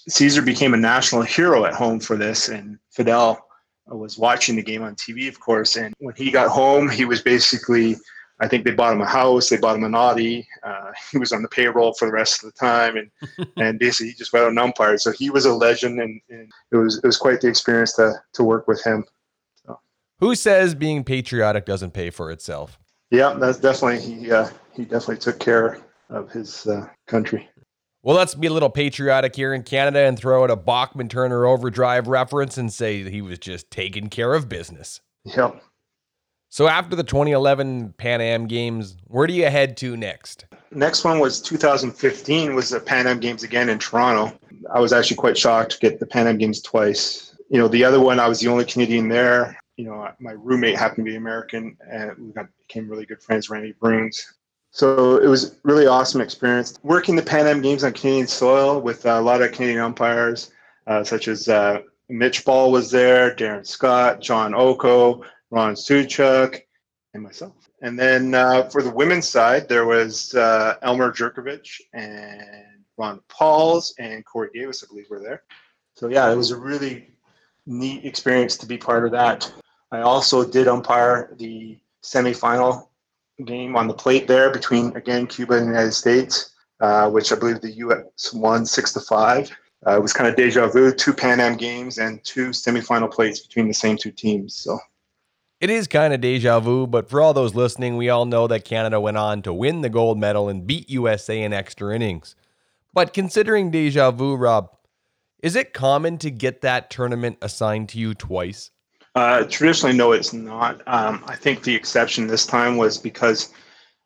Cesar became a national hero at home for this, and Fidel was watching the game on TV, of course. And when he got home, he was basically, I think they bought him a house, they bought him an Audi. Uh, he was on the payroll for the rest of the time, and and basically he just went out and umpired. So he was a legend, and, and it was it was quite the experience to to work with him. So. Who says being patriotic doesn't pay for itself? Yeah, that's definitely he. Uh, he definitely took care of his uh, country. Well, let's be a little patriotic here in Canada and throw out a Bachman Turner overdrive reference and say he was just taking care of business. Yep. So after the 2011 Pan Am Games, where do you head to next? Next one was 2015 was the Pan Am Games again in Toronto. I was actually quite shocked to get the Pan Am Games twice. You know, the other one I was the only Canadian there. You know, my roommate happened to be American, and we got, became really good friends, Randy Bruins. So it was really awesome experience working the Pan Am Games on Canadian soil with a lot of Canadian umpires, uh, such as uh, Mitch Ball was there, Darren Scott, John Oko, Ron Suchuk, and myself. And then uh, for the women's side, there was uh, Elmer Jerkovich and Ron Pauls and Corey Davis, I believe, were there. So yeah, it was a really neat experience to be part of that. I also did umpire the semifinal game on the plate there between again Cuba and the United States, uh, which I believe the U.S. won six to five. Uh, it was kind of deja vu: two Pan Am games and two semifinal plates between the same two teams. So it is kind of deja vu, but for all those listening, we all know that Canada went on to win the gold medal and beat USA in extra innings. But considering deja vu, Rob, is it common to get that tournament assigned to you twice? Uh, traditionally, no, it's not. Um, I think the exception this time was because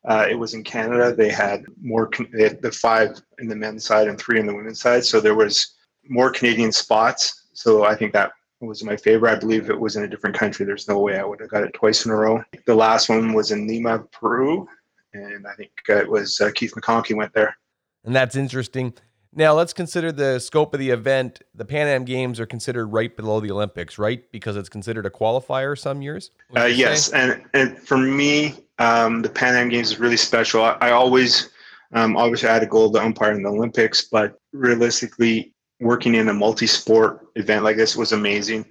uh, it was in Canada. They had more, they had the five in the men's side and three in the women's side. So there was more Canadian spots. So I think that was my favorite. I believe it was in a different country. There's no way I would have got it twice in a row. The last one was in Lima, Peru, and I think it was uh, Keith McConkey went there. And that's interesting. Now let's consider the scope of the event. The Pan Am Games are considered right below the Olympics, right? Because it's considered a qualifier some years. Uh, yes, and and for me, um, the Pan Am Games is really special. I, I always, um, obviously, I had a goal to umpire in the Olympics, but realistically, working in a multi-sport event like this was amazing.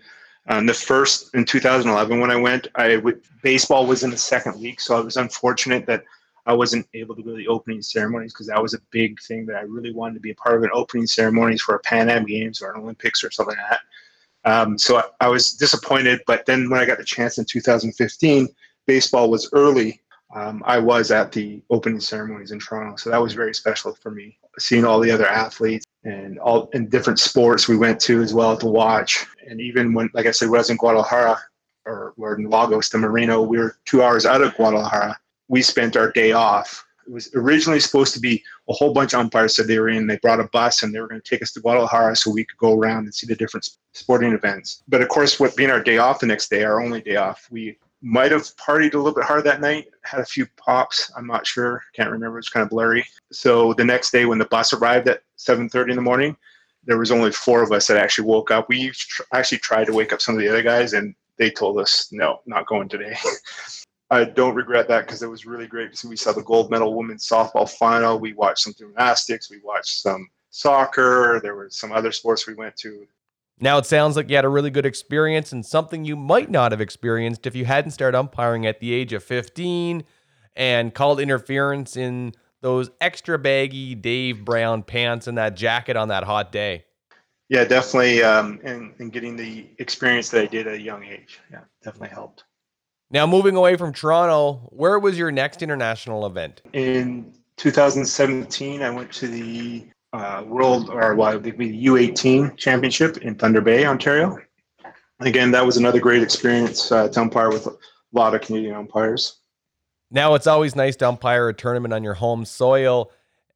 Um, the first in 2011 when I went, I w- baseball was in the second week, so I was unfortunate that I wasn't able to go to the opening ceremonies because that was a big thing that I really wanted to be a part of an opening ceremonies for a Pan Am Games or an Olympics or something like that. Um, so I, I, was disappointed, but then when I got the chance in 2015, baseball was early. Um, I was at the opening ceremonies in Toronto, so that was very special for me. Seeing all the other athletes and all in different sports we went to as well to watch, and even when, like I said, when I was in Guadalajara or we're in Lagos de Moreno, we were two hours out of Guadalajara we spent our day off. It was originally supposed to be a whole bunch of umpires said they were in. They brought a bus and they were going to take us to Guadalajara so we could go around and see the different sporting events. But of course, what being our day off the next day, our only day off, we might have partied a little bit hard that night, had a few pops. I'm not sure, can't remember. It's kind of blurry. So the next day, when the bus arrived at 7:30 in the morning, there was only four of us that actually woke up. We tr- actually tried to wake up some of the other guys, and they told us, "No, not going today." I don't regret that because it was really great we saw the gold medal women's softball final. We watched some gymnastics. We watched some soccer. There were some other sports we went to. Now it sounds like you had a really good experience and something you might not have experienced if you hadn't started umpiring at the age of 15 and called interference in those extra baggy Dave Brown pants and that jacket on that hot day. Yeah, definitely. Um, and, and getting the experience that I did at a young age. Yeah, definitely helped. Now, moving away from Toronto, where was your next international event? In 2017, I went to the uh, World, or well, the U18 Championship in Thunder Bay, Ontario. Again, that was another great experience uh, to umpire with a lot of Canadian umpires. Now, it's always nice to umpire a tournament on your home soil,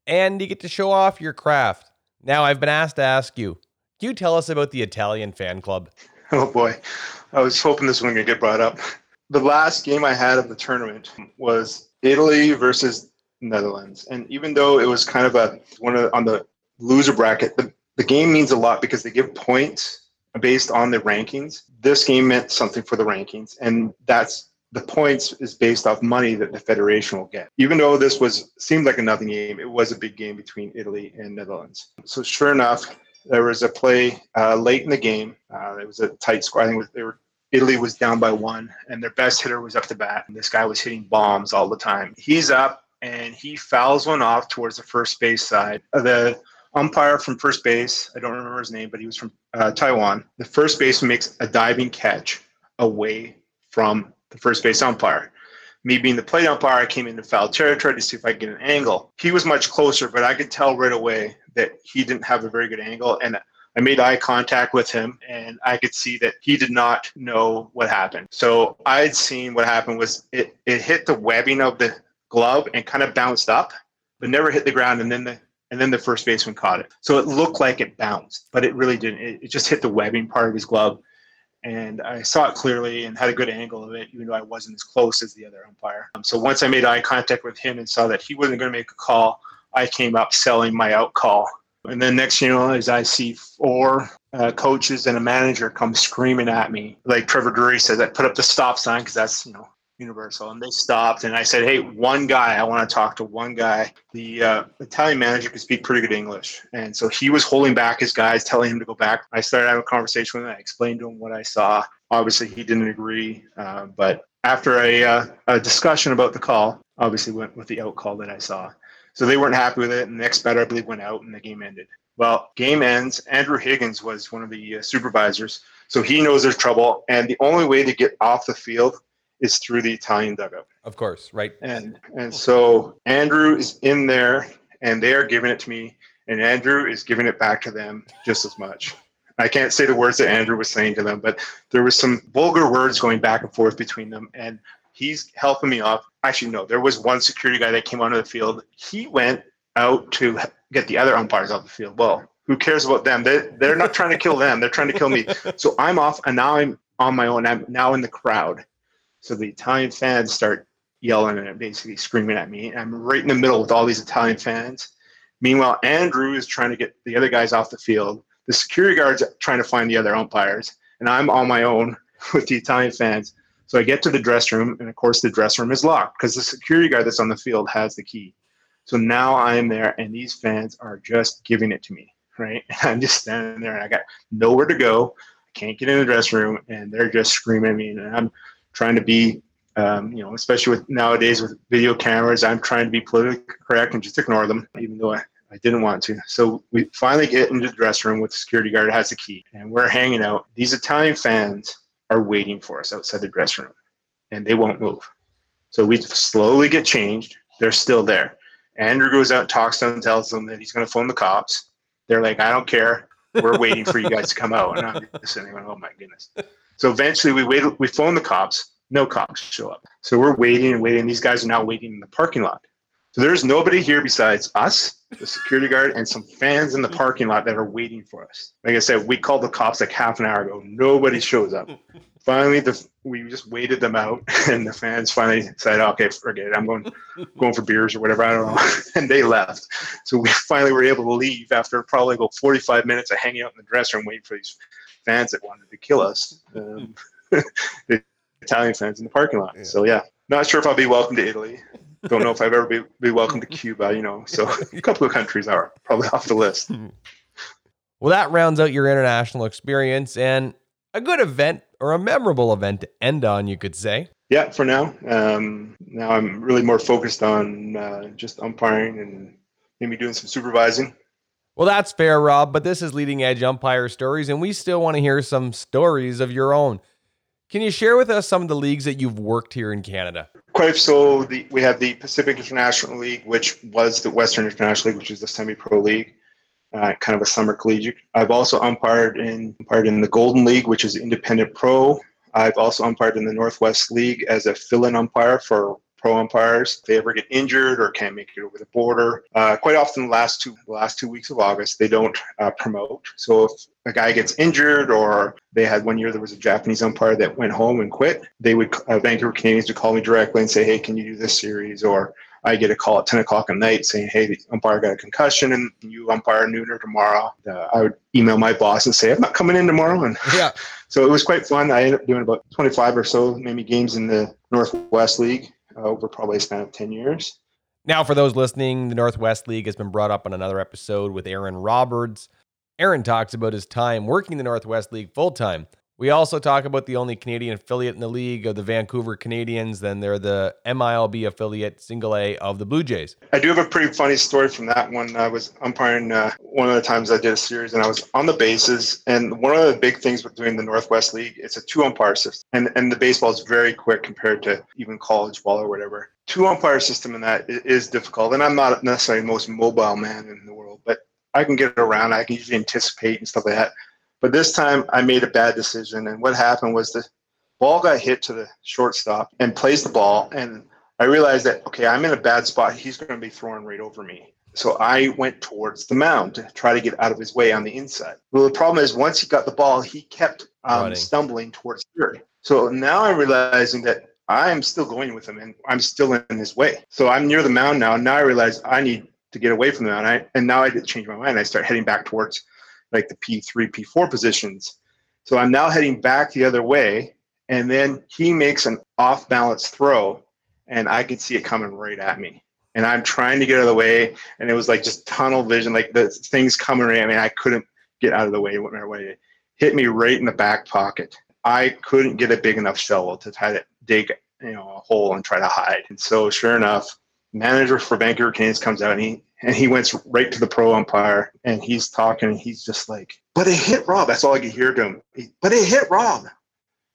and you get to show off your craft. Now, I've been asked to ask you, can you tell us about the Italian fan club? Oh boy, I was hoping this one would get brought up the last game I had of the tournament was Italy versus Netherlands, and even though it was kind of a one of, on the loser bracket, the, the game means a lot because they give points based on the rankings. This game meant something for the rankings, and that's the points is based off money that the federation will get. Even though this was seemed like a nothing game, it was a big game between Italy and Netherlands. So sure enough, there was a play uh, late in the game. Uh, it was a tight score. I think they were Italy was down by one, and their best hitter was up to bat. And this guy was hitting bombs all the time. He's up and he fouls one off towards the first base side. The umpire from first base, I don't remember his name, but he was from uh, Taiwan. The first baseman makes a diving catch away from the first base umpire. Me being the plate umpire, I came into foul territory to see if I could get an angle. He was much closer, but I could tell right away that he didn't have a very good angle. And I made eye contact with him and I could see that he did not know what happened. So I had seen what happened was it, it hit the webbing of the glove and kind of bounced up, but never hit the ground. And then the and then the first baseman caught it. So it looked like it bounced, but it really didn't. It, it just hit the webbing part of his glove. And I saw it clearly and had a good angle of it, even though I wasn't as close as the other umpire. Um, so once I made eye contact with him and saw that he wasn't going to make a call, I came up selling my out call and then next you know, as I see four uh, coaches and a manager come screaming at me, like Trevor Drury says, I put up the stop sign because that's you know universal. And they stopped, and I said, "Hey, one guy, I want to talk to one guy." The uh, Italian manager could speak pretty good English, and so he was holding back his guys, telling him to go back. I started having a conversation with him. I explained to him what I saw. Obviously, he didn't agree, uh, but after a, uh, a discussion about the call, obviously went with the out call that I saw. So they weren't happy with it. And the next batter, I believe, went out and the game ended. Well, game ends. Andrew Higgins was one of the uh, supervisors. So he knows there's trouble. And the only way to get off the field is through the Italian dugout. Of course, right. And and so Andrew is in there and they are giving it to me. And Andrew is giving it back to them just as much. I can't say the words that Andrew was saying to them, but there was some vulgar words going back and forth between them. And he's helping me off. Actually, no, there was one security guy that came onto the field. He went out to get the other umpires off the field. Well, Who cares about them? They they're not trying to kill them. They're trying to kill me. So I'm off, and now I'm on my own. I'm now in the crowd. So the Italian fans start yelling and basically screaming at me. I'm right in the middle with all these Italian fans. Meanwhile, Andrew is trying to get the other guys off the field. The security guards trying to find the other umpires, and I'm on my own with the Italian fans. So I get to the dress room, and of course, the dress room is locked because the security guard that's on the field has the key. So now I'm there, and these fans are just giving it to me, right? I'm just standing there, and I got nowhere to go. I can't get in the dressing room, and they're just screaming at me, and I'm trying to be, um, you know, especially with nowadays with video cameras, I'm trying to be politically correct and just ignore them, even though I, I didn't want to. So we finally get into the dressing room with the security guard has the key, and we're hanging out. These Italian fans are waiting for us outside the dressing room, and they won't move. So we slowly get changed. They're still there. Andrew goes out, talks to them, tells them that he's going to phone the cops. They're like, I don't care. We're waiting for you guys to come out. And I'm just sitting there, oh my goodness. So eventually we wait, we phone the cops. No cops show up. So we're waiting and waiting. These guys are now waiting in the parking lot. So there's nobody here besides us, the security guard, and some fans in the parking lot that are waiting for us. Like I said, we called the cops like half an hour ago. Nobody shows up. Finally, the, we just waited them out, and the fans finally said, "Okay, forget it. I'm going going for beers or whatever. I don't know." and they left. So we finally were able to leave after probably about 45 minutes of hanging out in the dressing room waiting for these fans that wanted to kill us. Um, the Italian fans in the parking lot. Yeah. So yeah, not sure if I'll be welcome to Italy. Don't know if I've ever be, be welcome to Cuba. You know, so a couple of countries are probably off the list. Well, that rounds out your international experience and a good event or a memorable event to end on, you could say. Yeah, for now. Um, now I'm really more focused on uh, just umpiring and maybe doing some supervising. Well, that's fair, Rob, but this is leading edge umpire stories, and we still want to hear some stories of your own. Can you share with us some of the leagues that you've worked here in Canada? Quite so. The, we have the Pacific International League, which was the Western International League, which is the semi-pro league, uh, kind of a summer collegiate. I've also umpired in umpired in the Golden League, which is independent pro. I've also umpired in the Northwest League as a fill-in umpire for pro umpires. If they ever get injured or can't make it over the border, uh, quite often the last two the last two weeks of August they don't uh, promote. So if a guy gets injured or they had one year there was a Japanese umpire that went home and quit, they would uh, Vancouver Canadians would call me directly and say, "Hey, can you do this series?" or I get a call at 10 o'clock at night saying, hey, the umpire got a concussion and you umpire noon or tomorrow. Uh, I would email my boss and say, I'm not coming in tomorrow. And yeah. so it was quite fun. I ended up doing about 25 or so, maybe games in the Northwest League Uh, over probably a span of 10 years. Now, for those listening, the Northwest League has been brought up on another episode with Aaron Roberts. Aaron talks about his time working the Northwest League full time. We also talk about the only Canadian affiliate in the league of the Vancouver Canadians. Then they're the MILB affiliate, single A of the Blue Jays. I do have a pretty funny story from that one. I was umpiring uh, one of the times I did a series, and I was on the bases. And one of the big things with doing the Northwest League, it's a two umpire system, and and the baseball is very quick compared to even college ball or whatever. Two umpire system in that is difficult, and I'm not necessarily the most mobile man in the world, but I can get around. I can usually anticipate and stuff like that. But this time I made a bad decision. And what happened was the ball got hit to the shortstop and plays the ball. And I realized that, okay, I'm in a bad spot. He's going to be throwing right over me. So I went towards the mound to try to get out of his way on the inside. Well, the problem is once he got the ball, he kept um, stumbling towards third. So now I'm realizing that I'm still going with him and I'm still in his way. So I'm near the mound now. And now I realize I need to get away from the mound. I, and now I did change my mind. I start heading back towards like the P3, P4 positions. So I'm now heading back the other way, and then he makes an off balance throw, and I could see it coming right at me. And I'm trying to get out of the way, and it was like just tunnel vision, like the things coming at me. I couldn't get out of the way. Went my way. It hit me right in the back pocket. I couldn't get a big enough shovel to try to dig, you know, a hole and try to hide. And so, sure enough, manager for Vancouver Canadians comes out and he and he went right to the pro umpire and he's talking and he's just like, but it hit Rob. That's all I could hear to him. He, but it hit Rob.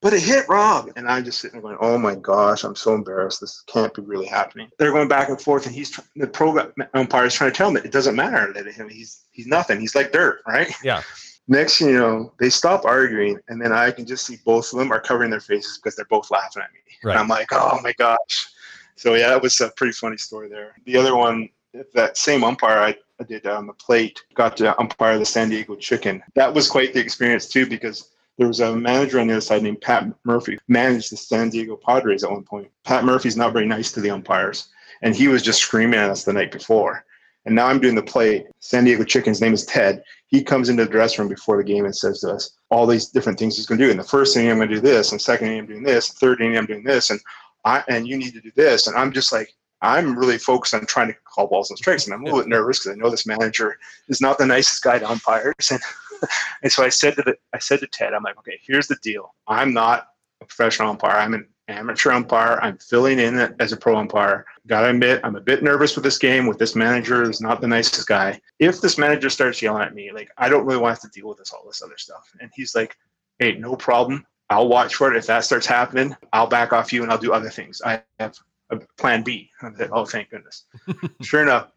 But it hit Rob. And I'm just sitting there going, oh my gosh, I'm so embarrassed. This can't be really happening. They're going back and forth and he's the pro umpire is trying to tell him that it doesn't matter that him he's he's nothing. He's like dirt, right? Yeah. Next, you know, they stop arguing, and then I can just see both of them are covering their faces because they're both laughing at me. Right. And I'm like, oh my gosh. So yeah, that was a pretty funny story there. The other one, that same umpire, I I did on the plate. Got to umpire the San Diego Chicken. That was quite the experience too because there was a manager on the other side named Pat Murphy, managed the San Diego Padres at one point. Pat Murphy's not very nice to the umpires, and he was just screaming at us the night before. And now I'm doing the play. San Diego Chicken's name is Ted. He comes into the dressing room before the game and says to us all these different things he's going to do. And the first thing I'm going to do this, and second thing I'm doing this, and third thing I'm doing this, and I and you need to do this. And I'm just like, I'm really focused on trying to call balls and strikes, and I'm a little bit nervous because I know this manager is not the nicest guy to umpires. And and so I said to the I said to Ted, I'm like, okay, here's the deal. I'm not a professional umpire. I'm an amateur umpire. I'm filling in as a pro umpire. Gotta admit, I'm a bit nervous with this game, with this manager who's not the nicest guy. If this manager starts yelling at me, like I don't really want to, to deal with this all this other stuff. And he's like, hey, no problem. I'll watch for it. If that starts happening, I'll back off you and I'll do other things. I have a plan B. Said, oh, thank goodness. sure enough,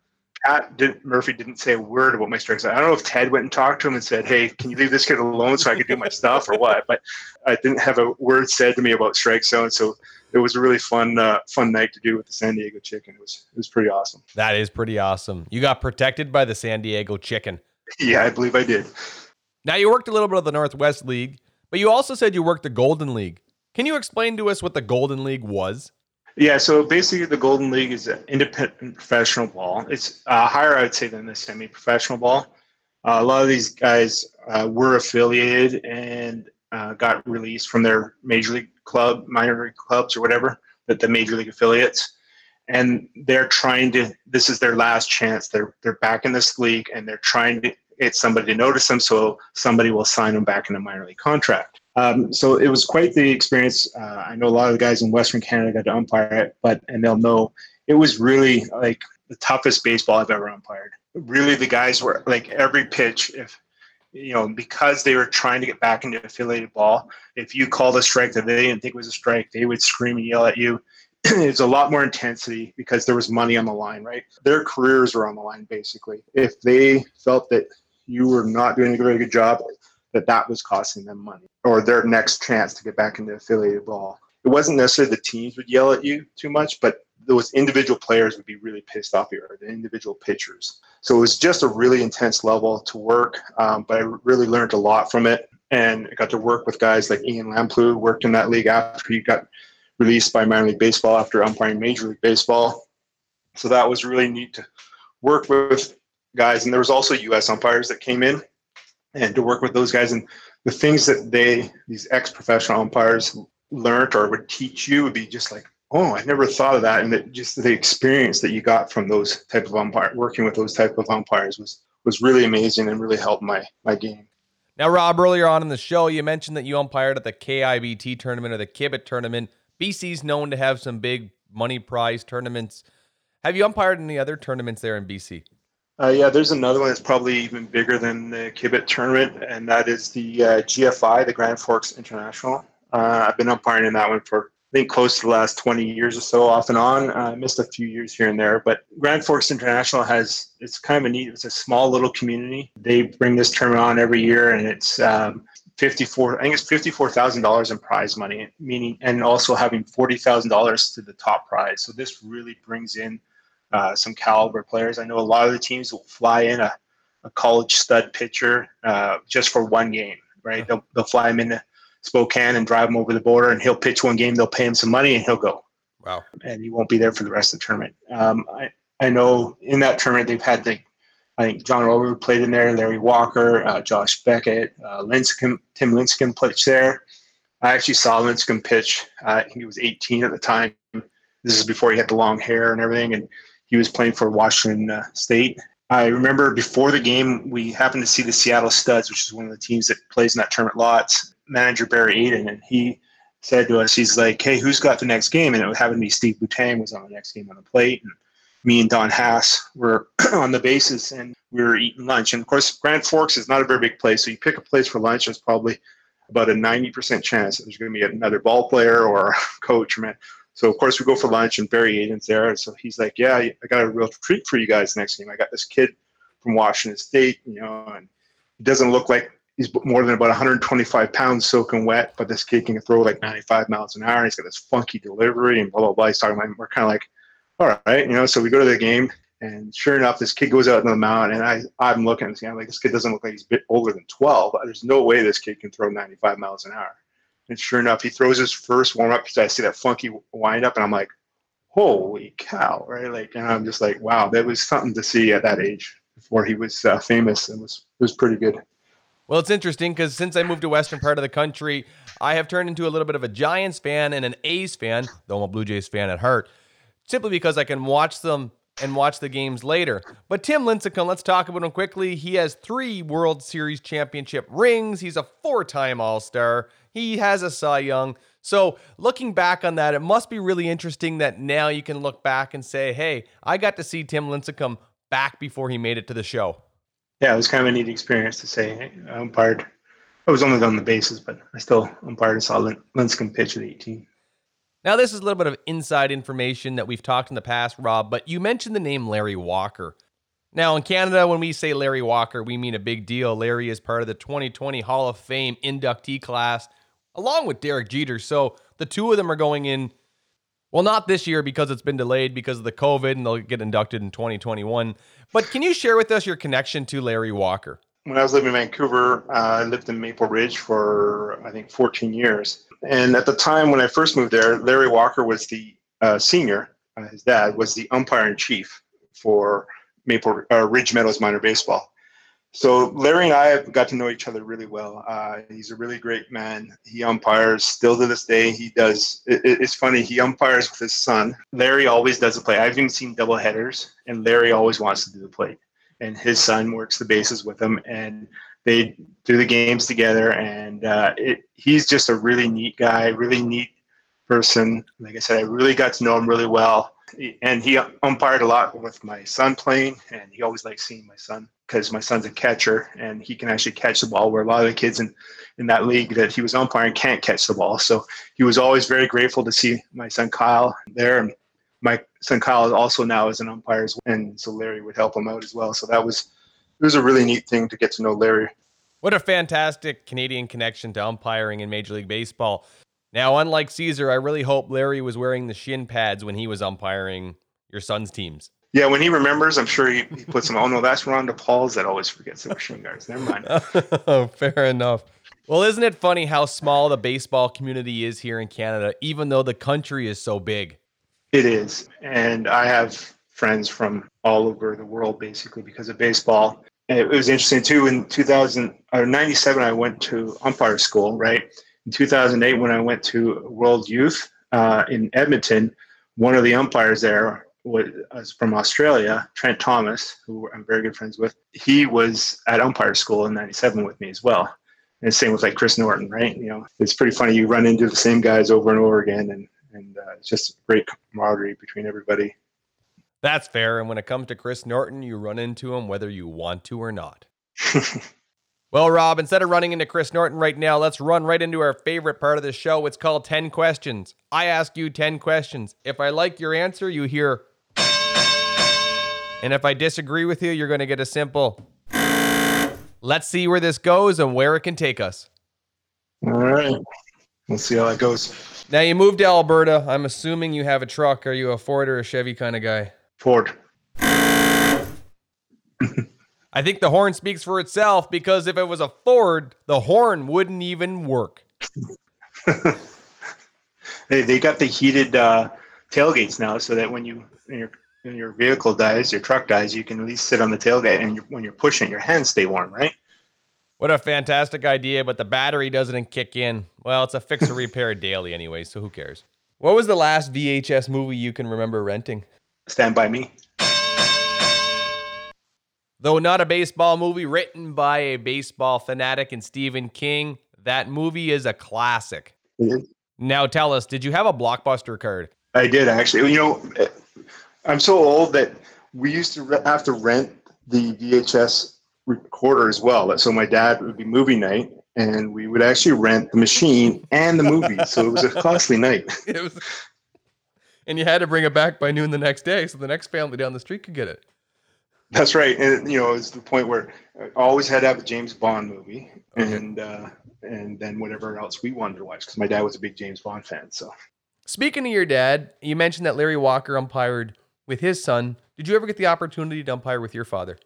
Pat did, Murphy didn't say a word about my strikes. I don't know if Ted went and talked to him and said, "Hey, can you leave this kid alone so I can do my stuff?" or what. But I didn't have a word said to me about strike zone. So it was a really fun, uh, fun night to do with the San Diego Chicken. It was, it was pretty awesome. That is pretty awesome. You got protected by the San Diego Chicken. Yeah, I believe I did. Now you worked a little bit of the Northwest League, but you also said you worked the Golden League. Can you explain to us what the Golden League was? Yeah, so basically, the Golden League is an independent professional ball. It's uh, higher, I'd say, than the semi-professional ball. Uh, a lot of these guys uh, were affiliated and uh, got released from their major league club, minor league clubs, or whatever, that the major league affiliates, and they're trying to. This is their last chance. They're they're back in this league, and they're trying to get somebody to notice them, so somebody will sign them back in a minor league contract. Um, so it was quite the experience. Uh, I know a lot of the guys in Western Canada got to umpire it, but and they'll know it was really like the toughest baseball I've ever umpired. Really, the guys were like every pitch. If you know, because they were trying to get back into affiliated ball, if you called a strike that they didn't think was a strike, they would scream and yell at you. it's a lot more intensity because there was money on the line, right? Their careers were on the line, basically. If they felt that you were not doing a very good job, that that was costing them money or their next chance to get back into affiliated ball. It wasn't necessarily the teams would yell at you too much, but those individual players would be really pissed off here, the individual pitchers. So it was just a really intense level to work, um, but I really learned a lot from it. And I got to work with guys like Ian Lamplugh, worked in that league after he got released by minor league baseball after umpiring major league baseball. So that was really neat to work with guys. And there was also U.S. umpires that came in and to work with those guys and the things that they these ex-professional umpires learned or would teach you would be just like oh i never thought of that. And that just the experience that you got from those type of umpire working with those type of umpires was was really amazing and really helped my my game. Now rob earlier on in the show you mentioned that you umpired at the kibt tournament or the kibit tournament. Bc's known to have some big money prize tournaments. Have you umpired any other tournaments there in bc uh, yeah, there's another one that's probably even bigger than the Kibit tournament, and that is the uh, GFI, the Grand Forks International. Uh, I've been umpiring in that one for I think close to the last 20 years or so, off and on. I missed a few years here and there, but Grand Forks International has it's kind of a neat. It's a small little community. They bring this tournament on every year, and it's um, 54 i think it's $54000 in prize money meaning and also having $40000 to the top prize so this really brings in uh, some caliber players. I know a lot of the teams will fly in a, a college stud pitcher uh, just for one game, right? They'll, they'll fly him into Spokane and drive him over the border, and he'll pitch one game. They'll pay him some money, and he'll go. Wow! And he won't be there for the rest of the tournament. Um, I I know in that tournament they've had the I think John Rover played in there, Larry Walker, uh, Josh Beckett, uh, Lincecum, Tim Lincecum pitched there. I actually saw Lincecum pitch. Uh, he was 18 at the time. This is before he had the long hair and everything, and he was playing for Washington uh, State. I remember before the game, we happened to see the Seattle Studs, which is one of the teams that plays in that tournament lots. Manager Barry Aiden, and he said to us, he's like, "Hey, who's got the next game?" And it happened to be Steve Butang was on the next game on the plate, and me and Don Haas were on the bases, and we were eating lunch. And of course, Grand Forks is not a very big place, so you pick a place for lunch. There's probably about a 90% chance that there's going to be another ball player or coach. Man, so of course we go for lunch and Barry Aiden's there. So he's like, "Yeah, I got a real treat for you guys next game. I got this kid from Washington State, you know, and he doesn't look like he's more than about 125 pounds soaking wet, but this kid can throw like 95 miles an hour. And he's got this funky delivery and blah blah blah. He's talking about. We're kind of like, all right, you know. So we go to the game And sure enough, this kid goes out on the mound, and I, I'm looking at this guy, I'm like, this kid doesn't look like he's a bit older than 12. There's no way this kid can throw 95 miles an hour. And sure enough, he throws his first warm up because I see that funky wind up, and I'm like, holy cow, right? Like, and I'm just like, wow, that was something to see at that age before he was uh, famous. It was was pretty good. Well, it's interesting because since I moved to western part of the country, I have turned into a little bit of a Giants fan and an A's fan, though I'm a Blue Jays fan at heart, simply because I can watch them and watch the games later. But Tim Lincecum, let's talk about him quickly. He has three World Series championship rings. He's a four-time All-Star. He has a Cy Young. So looking back on that, it must be really interesting that now you can look back and say, hey, I got to see Tim Lincecum back before he made it to the show. Yeah, it was kind of a neat experience to say I umpired. I was only on the bases, but I still umpired and saw Lincecum pitch at 18. Now, this is a little bit of inside information that we've talked in the past, Rob, but you mentioned the name Larry Walker. Now, in Canada, when we say Larry Walker, we mean a big deal. Larry is part of the 2020 Hall of Fame inductee class along with Derek Jeter. So the two of them are going in. Well, not this year because it's been delayed because of the COVID and they'll get inducted in 2021. But can you share with us your connection to Larry Walker? When I was living in Vancouver, uh, I lived in Maple Ridge for, I think, 14 years. And at the time when I first moved there, Larry Walker was the uh, senior, uh, his dad was the umpire in chief for Maple uh, Ridge Meadows minor baseball. So Larry and I have got to know each other really well. Uh, he's a really great man. He umpires still to this day. He does. It, it's funny. He umpires with his son. Larry always does the play. I've even seen double headers, and Larry always wants to do the plate. And his son works the bases with him, and they do the games together. And uh, it, he's just a really neat guy, really neat person. Like I said, I really got to know him really well. And he umpired a lot with my son playing, and he always liked seeing my son because my son's a catcher and he can actually catch the ball where a lot of the kids in, in that league that he was umpiring can't catch the ball. So he was always very grateful to see my son Kyle there. And my son Kyle also now is an umpire. And so Larry would help him out as well. So that was, it was a really neat thing to get to know Larry. What a fantastic Canadian connection to umpiring in Major League Baseball. Now, unlike Cesar, I really hope Larry was wearing the shin pads when he was umpiring your son's teams. Yeah, when he remembers, I'm sure he, he puts them. Oh no, that's Ron DePaul's that always forgets the machine guards. Never mind. oh, fair enough. Well, isn't it funny how small the baseball community is here in Canada, even though the country is so big? It is, and I have friends from all over the world basically because of baseball. And it was interesting too. In 2000 or 97, I went to umpire school. Right in 2008, when I went to World Youth uh, in Edmonton, one of the umpires there was from Australia, Trent Thomas, who I'm very good friends with. He was at umpire school in '97 with me as well. And same with like Chris Norton, right? You know, it's pretty funny. You run into the same guys over and over again, and and uh, it's just great camaraderie between everybody. That's fair. And when it comes to Chris Norton, you run into him whether you want to or not. well, Rob, instead of running into Chris Norton right now, let's run right into our favorite part of the show. It's called 10 questions. I ask you 10 questions. If I like your answer, you hear and if I disagree with you, you're going to get a simple. Let's see where this goes and where it can take us. All right. Let's see how that goes. Now you moved to Alberta. I'm assuming you have a truck. Are you a Ford or a Chevy kind of guy? Ford. I think the horn speaks for itself because if it was a Ford, the horn wouldn't even work. they, they got the heated uh, tailgates now so that when you when you're when your vehicle dies, your truck dies, you can at least sit on the tailgate and when you're pushing, your hands stay warm, right? What a fantastic idea, but the battery doesn't kick in. Well, it's a fix or repair daily anyway, so who cares? What was the last VHS movie you can remember renting? Stand By Me. Though not a baseball movie written by a baseball fanatic and Stephen King, that movie is a classic. Mm-hmm. Now tell us, did you have a blockbuster card? I did actually. You know, I'm so old that we used to have to rent the VHS recorder as well. So my dad would be movie night, and we would actually rent the machine and the movie. so it was a costly night. it was, and you had to bring it back by noon the next day, so the next family down the street could get it. That's right, and you know it's the point where I always had to have a James Bond movie, okay. and uh, and then whatever else we wanted to watch because my dad was a big James Bond fan. So, speaking of your dad, you mentioned that Larry Walker umpired with his son. Did you ever get the opportunity to umpire with your father?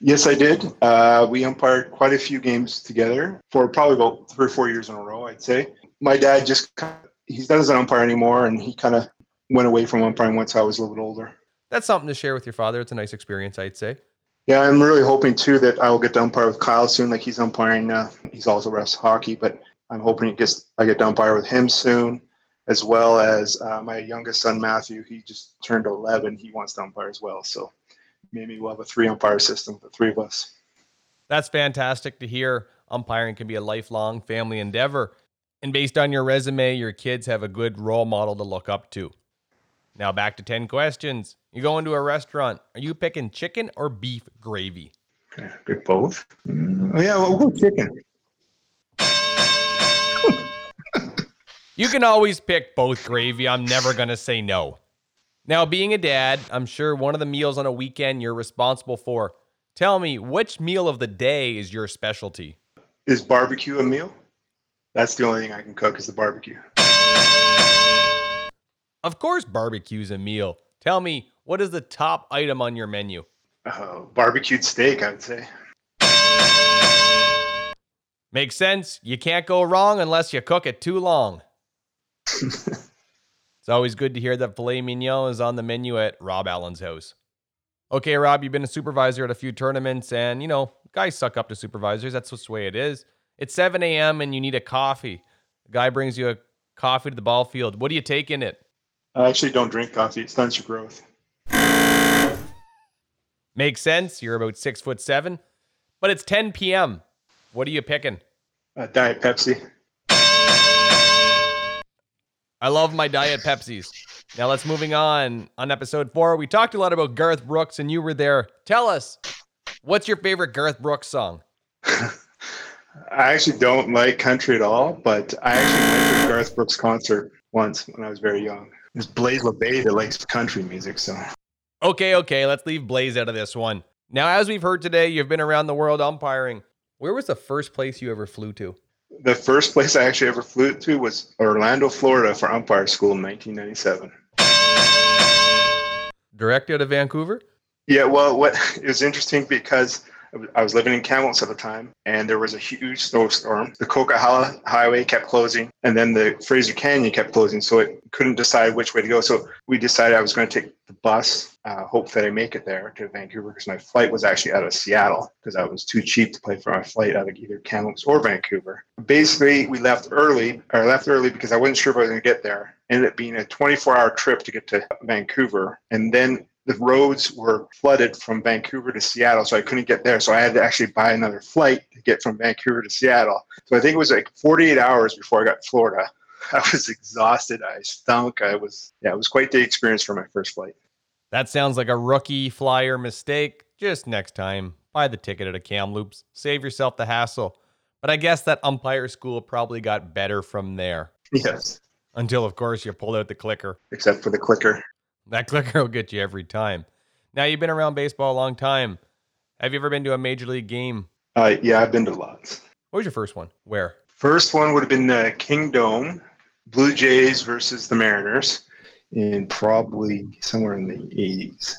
Yes, I did. Uh, we umpired quite a few games together for probably about three or four years in a row, I'd say. My dad just kind of, he doesn't umpire anymore, and he kind of went away from umpiring once I was a little bit older. That's something to share with your father. It's a nice experience, I'd say. Yeah, I'm really hoping too that I will get to umpire with Kyle soon. Like he's umpiring, uh, he's also refs hockey, but I'm hoping it gets I get to umpire with him soon, as well as uh, my youngest son Matthew. He just turned 11. He wants to umpire as well. So maybe we'll have a three umpire system, the three of us. That's fantastic to hear. Umpiring can be a lifelong family endeavor. And based on your resume, your kids have a good role model to look up to. Now back to 10 questions. You go into a restaurant. Are you picking chicken or beef gravy? Okay, pick both. Mm, oh yeah, well, we'll go chicken. You can always pick both gravy. I'm never going to say no. Now, being a dad, I'm sure one of the meals on a weekend you're responsible for. Tell me, which meal of the day is your specialty? Is barbecue a meal? That's the only thing I can cook is the barbecue. Of course, barbecue's a meal. Tell me, what is the top item on your menu? Uh, barbecued steak, I would say. Makes sense. You can't go wrong unless you cook it too long. it's always good to hear that filet mignon is on the menu at Rob Allan's house. Okay, Rob, you've been a supervisor at a few tournaments, and you know, guys suck up to supervisors. That's just the way it is. It's 7 a.m. and you need a coffee. A guy brings you a coffee to the ball field. What do you take in it? I actually don't drink coffee. It stunts your growth. Makes sense. You're about six foot seven, but it's 10 p.m. What are you picking? Uh, Diet Pepsi. I love my Diet Pepsis. Now let's moving on. On episode four, we talked a lot about Garth Brooks, and you were there. Tell us, what's your favorite Garth Brooks song? I actually don't like country at all, but I actually went to a Garth Brooks concert once when I was very young. It's Blaze LeBay that likes country music, so. Okay, okay, let's leave Blaze out of this one. Now, as we've heard today, you've been around the world umpiring. Where was the first place you ever flew to? The first place I actually ever flew to was Orlando, Florida for umpire school in 1997. Direct out of Vancouver? Yeah, well, what it was interesting because I was living in Kamloops at the time, and there was a huge snowstorm. The Coquihalla Highway kept closing, and then the Fraser Canyon kept closing, so it couldn't decide which way to go. So we decided I was going to take the bus, uh, hope that I make it there to Vancouver, because my flight was actually out of Seattle, because I was too cheap to pay for my flight out of either Kamloops or Vancouver. Basically, we left early, or left early because I wasn't sure if I was going to get there. Ended up being a 24-hour trip to get to Vancouver, and then the roads were flooded from Vancouver to Seattle, so I couldn't get there. So I had to actually buy another flight to get from Vancouver to Seattle. So I think it was like 48 hours before I got to Florida. I was exhausted. I stunk. I was, yeah, it was quite the experience for my first flight. That sounds like a rookie flyer mistake. Just next time, buy the ticket at a Kamloops. Save yourself the hassle. But I guess that umpire school probably got better from there. Yes. Until, of course, you pulled out the clicker. Except for the clicker. That clicker will get you every time. Now, you've been around baseball a long time. Have you ever been to a major league game? Uh, yeah, I've been to lots. What was your first one? Where? First one would have been the Kingdome, Blue Jays versus the Mariners, in probably somewhere in the 80s.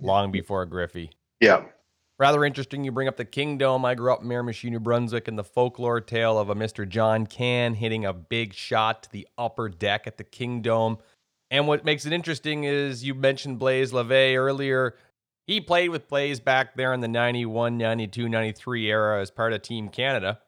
Long before Griffey. Yeah. Rather interesting you bring up the Kingdome. I grew up in Miramichi, New Brunswick, and the folklore tale of a Mr. John Can hitting a big shot to the upper deck at the Kingdome. And what makes it interesting is you mentioned Blaze LeVay earlier. He played with Blaze back there in the 91, 92, 93 era as part of Team Canada,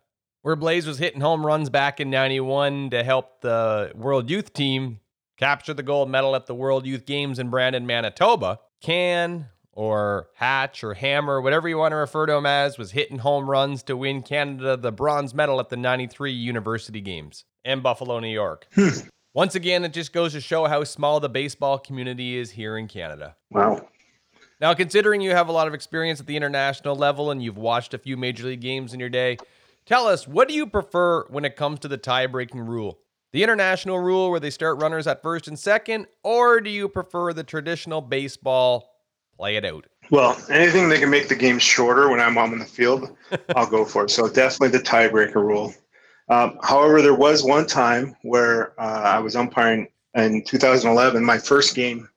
where Blaze was hitting home runs back in 91 to help the World Youth team capture the gold medal at the World Youth Games in Brandon, Manitoba. Can or Hatch or Hammer, whatever you want to refer to him as, was hitting home runs to win Canada the bronze medal at the 93 University Games in Buffalo, New York. Hmm. Once again, it just goes to show how small the baseball community is here in Canada. Wow. Now, considering you have a lot of experience at the international level and you've watched a few major league games in your day, tell us what do you prefer when it comes to the tie breaking rule? The international rule where they start runners at first and second, or do you prefer the traditional baseball play it out? Well, anything that can make the game shorter when I'm on the field, I'll go for it. So definitely the tiebreaker rule. Um, however, there was one time where uh, I was umpiring in 2011, my first game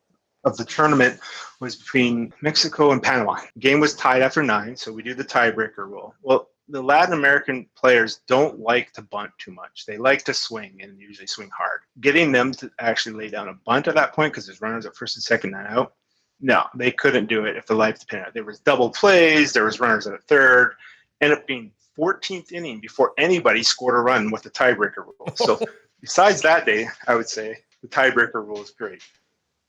of the tournament was between Mexico and Panama. Game was tied after nine, so we do the tiebreaker rule. Well, the Latin American players don't like to bunt too much. They like to swing and usually swing hard. Getting them to actually lay down a bunt at that point because there's runners at first and second, nine out. No, they couldn't do it if the life depended. There was double plays. There was runners at third. Ended up being 14th inning before anybody scored a run with the tiebreaker rule. So besides that day, I would say the tiebreaker rule is great.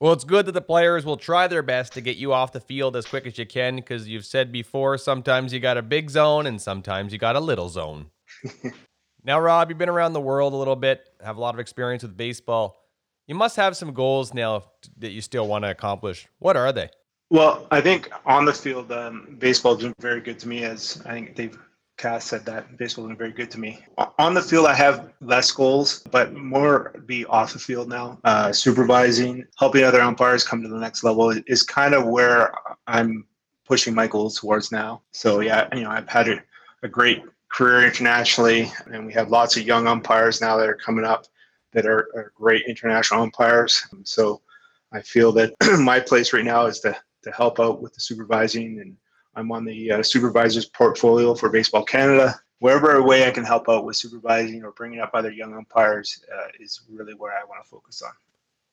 Well, it's good that the players will try their best to get you off the field as quick as you can because you've said before sometimes you got a big zone and sometimes you got a little zone. now, Rob, you've been around the world a little bit, have a lot of experience with baseball. You must have some goals now that you still want to accomplish. What are they? Well, I think on the field, um, baseball has been very good to me as I think they've Cass said that baseball has been very good to me. On the field, I have less goals, but more be off the field now. Uh, supervising, helping other umpires come to the next level is kind of where I'm pushing my goals towards now. So yeah, you know, I've had a, a great career internationally, and we have lots of young umpires now that are coming up that are, are great international umpires. So I feel that my place right now is to to help out with the supervising and I'm on the uh, supervisor's portfolio for Baseball Canada. Wherever a way I can help out with supervising or bringing up other young umpires uh, is really where I want to focus on.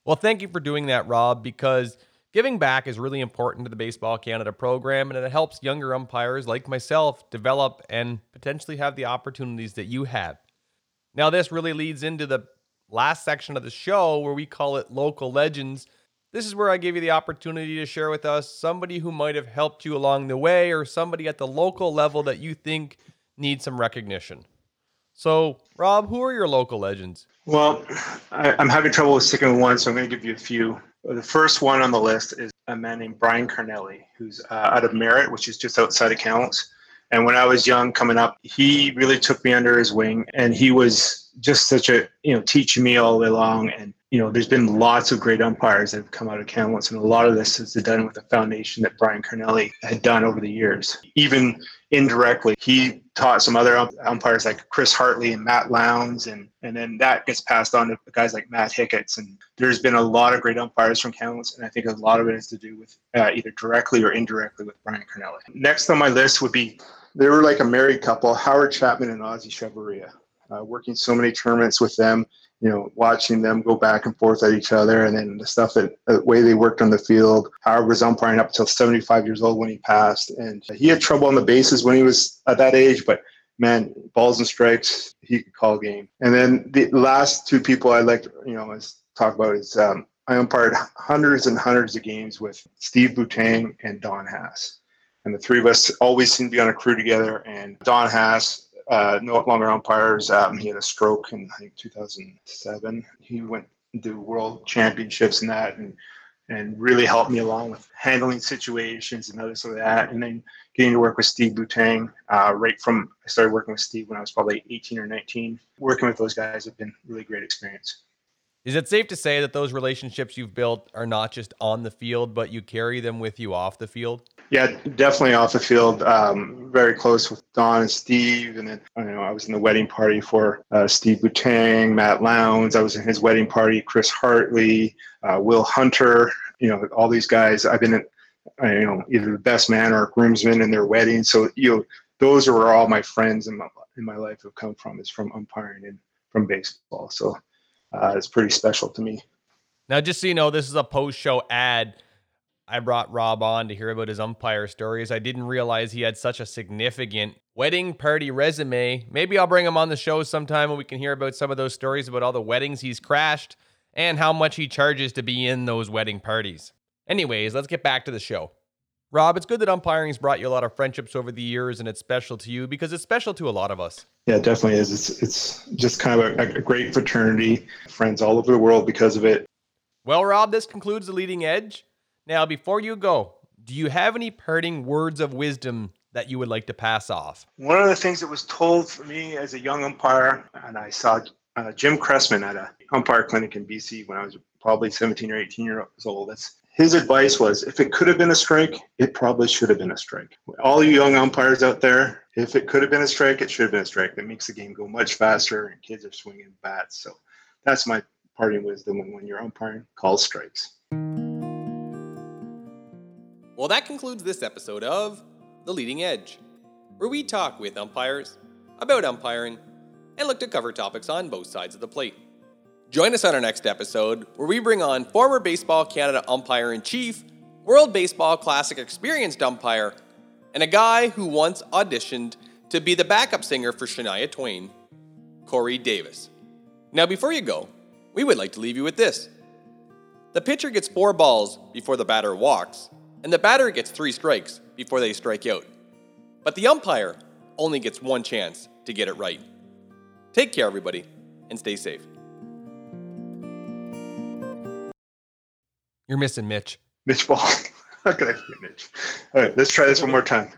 Well, thank you for doing that, Rob, because giving back is really important to the Baseball Canada program, and it helps younger umpires like myself develop and potentially have the opportunities that you have. Now, this really leads into the last section of the show where we call it Local Legends. This is where I give you the opportunity to share with us somebody who might have helped you along the way or somebody at the local level that you think needs some recognition. So, Rob, who are your local legends? Well, I, am having trouble with sticking with one, so I'm going to give you a few. The first one on the list is a man named Brian Carnelli, who's uh, out of Merritt, which is just outside of Kamloops. And when I was young, coming up, he really took me under his wing, and he was just such a you know teaching me all the way along. And you know, there's been lots of great umpires that have come out of Kamloops, and a lot of this is done with the foundation that Brian Carnelli had done over the years. Even indirectly, he taught some other umpires like Chris Hartley and Matt Lowndes, and and then that gets passed on to guys like Matt Hicketts. And there's been a lot of great umpires from Kamloops, and I think a lot of it has to do with uh, either directly or indirectly with Brian Carnelli. Next on my list would be they were like a married couple, Howard Chapman and Ozzie Chavarria. Uh, working so many tournaments with them, you know, watching them go back and forth at each other, and then the stuff that the way they worked on the field. Howard was umpiring up until 75 years old when he passed, and he had trouble on the bases when he was at that age, but man, balls and strikes, he could call game. And then the last two people I'd like to, you know, talk about is um, I umpired hundreds and hundreds of games with Steve Boutang and Don Haas and the three of us always seem to be on a crew together. And Don Haas, uh, no longer umpires. Um, he had a stroke in I think 2007. He went to world championships and that, and and really helped me along with handling situations and others of that. And then getting to work with Steve Boutang, uh, right from I started working with Steve when I was probably 18 or 19. Working with those guys have been really great experience. Is it safe to say that those relationships you've built are not just on the field, but you carry them with you off the field? Yeah, definitely off the field. Um, very close with Don and Steve, and then I know I was in the wedding party for uh, Steve Boutang, Matt Lowndes. I was in his wedding party. Chris Hartley, uh, Will Hunter. You know, all these guys. I've been, in, you know, either the best man or groomsman in their wedding. So you know, those are where all my friends in my in my life have come from. Is from umpiring and from baseball. So uh, it's pretty special to me. Now, just so you know, this is a post-show ad I brought Rob on to hear about his umpire stories. I didn't realize he had such a significant wedding party resume. Maybe I'll bring him on the show sometime and we can hear about some of those stories about all the weddings he's crashed and how much he charges to be in those wedding parties. Anyways, let's get back to the show. Rob, it's good that umpiring's brought you a lot of friendships over the years, and it's special to you because it's special to a lot of us. Yeah, it definitely is. It's it's just kind of a, a great fraternity, friends all over the world because of it. Well, Rob, this concludes the leading edge. Now, before you go, do you have any parting words of wisdom that you would like to pass off? One of the things that was told for me as a young umpire, and I saw uh, Jim Cressman at a umpire clinic in BC when I was probably 17 or 18 years old. That's his advice was if it could have been a strike, it probably should have been a strike. All you young umpires out there, if it could have been a strike, it should have been a strike. That makes the game go much faster and kids are swinging bats. So that's my parting wisdom when, when you're umpiring, call strikes. Well, that concludes this episode of The Leading Edge, where we talk with umpires about umpiring and look to cover topics on both sides of the plate. Join us on our next episode, where we bring on former Baseball Canada umpire in chief, World Baseball Classic experienced umpire, and a guy who once auditioned to be the backup singer for Shania Twain, Corey Davis. Now, before you go, we would like to leave you with this. The pitcher gets four balls before the batter walks, and the batter gets three strikes before they strike out. But the umpire only gets one chance to get it right. Take care, everybody, and stay safe. You're missing Mitch. Mitch Ball. How could I forget Mitch? All right, let's try this one more time.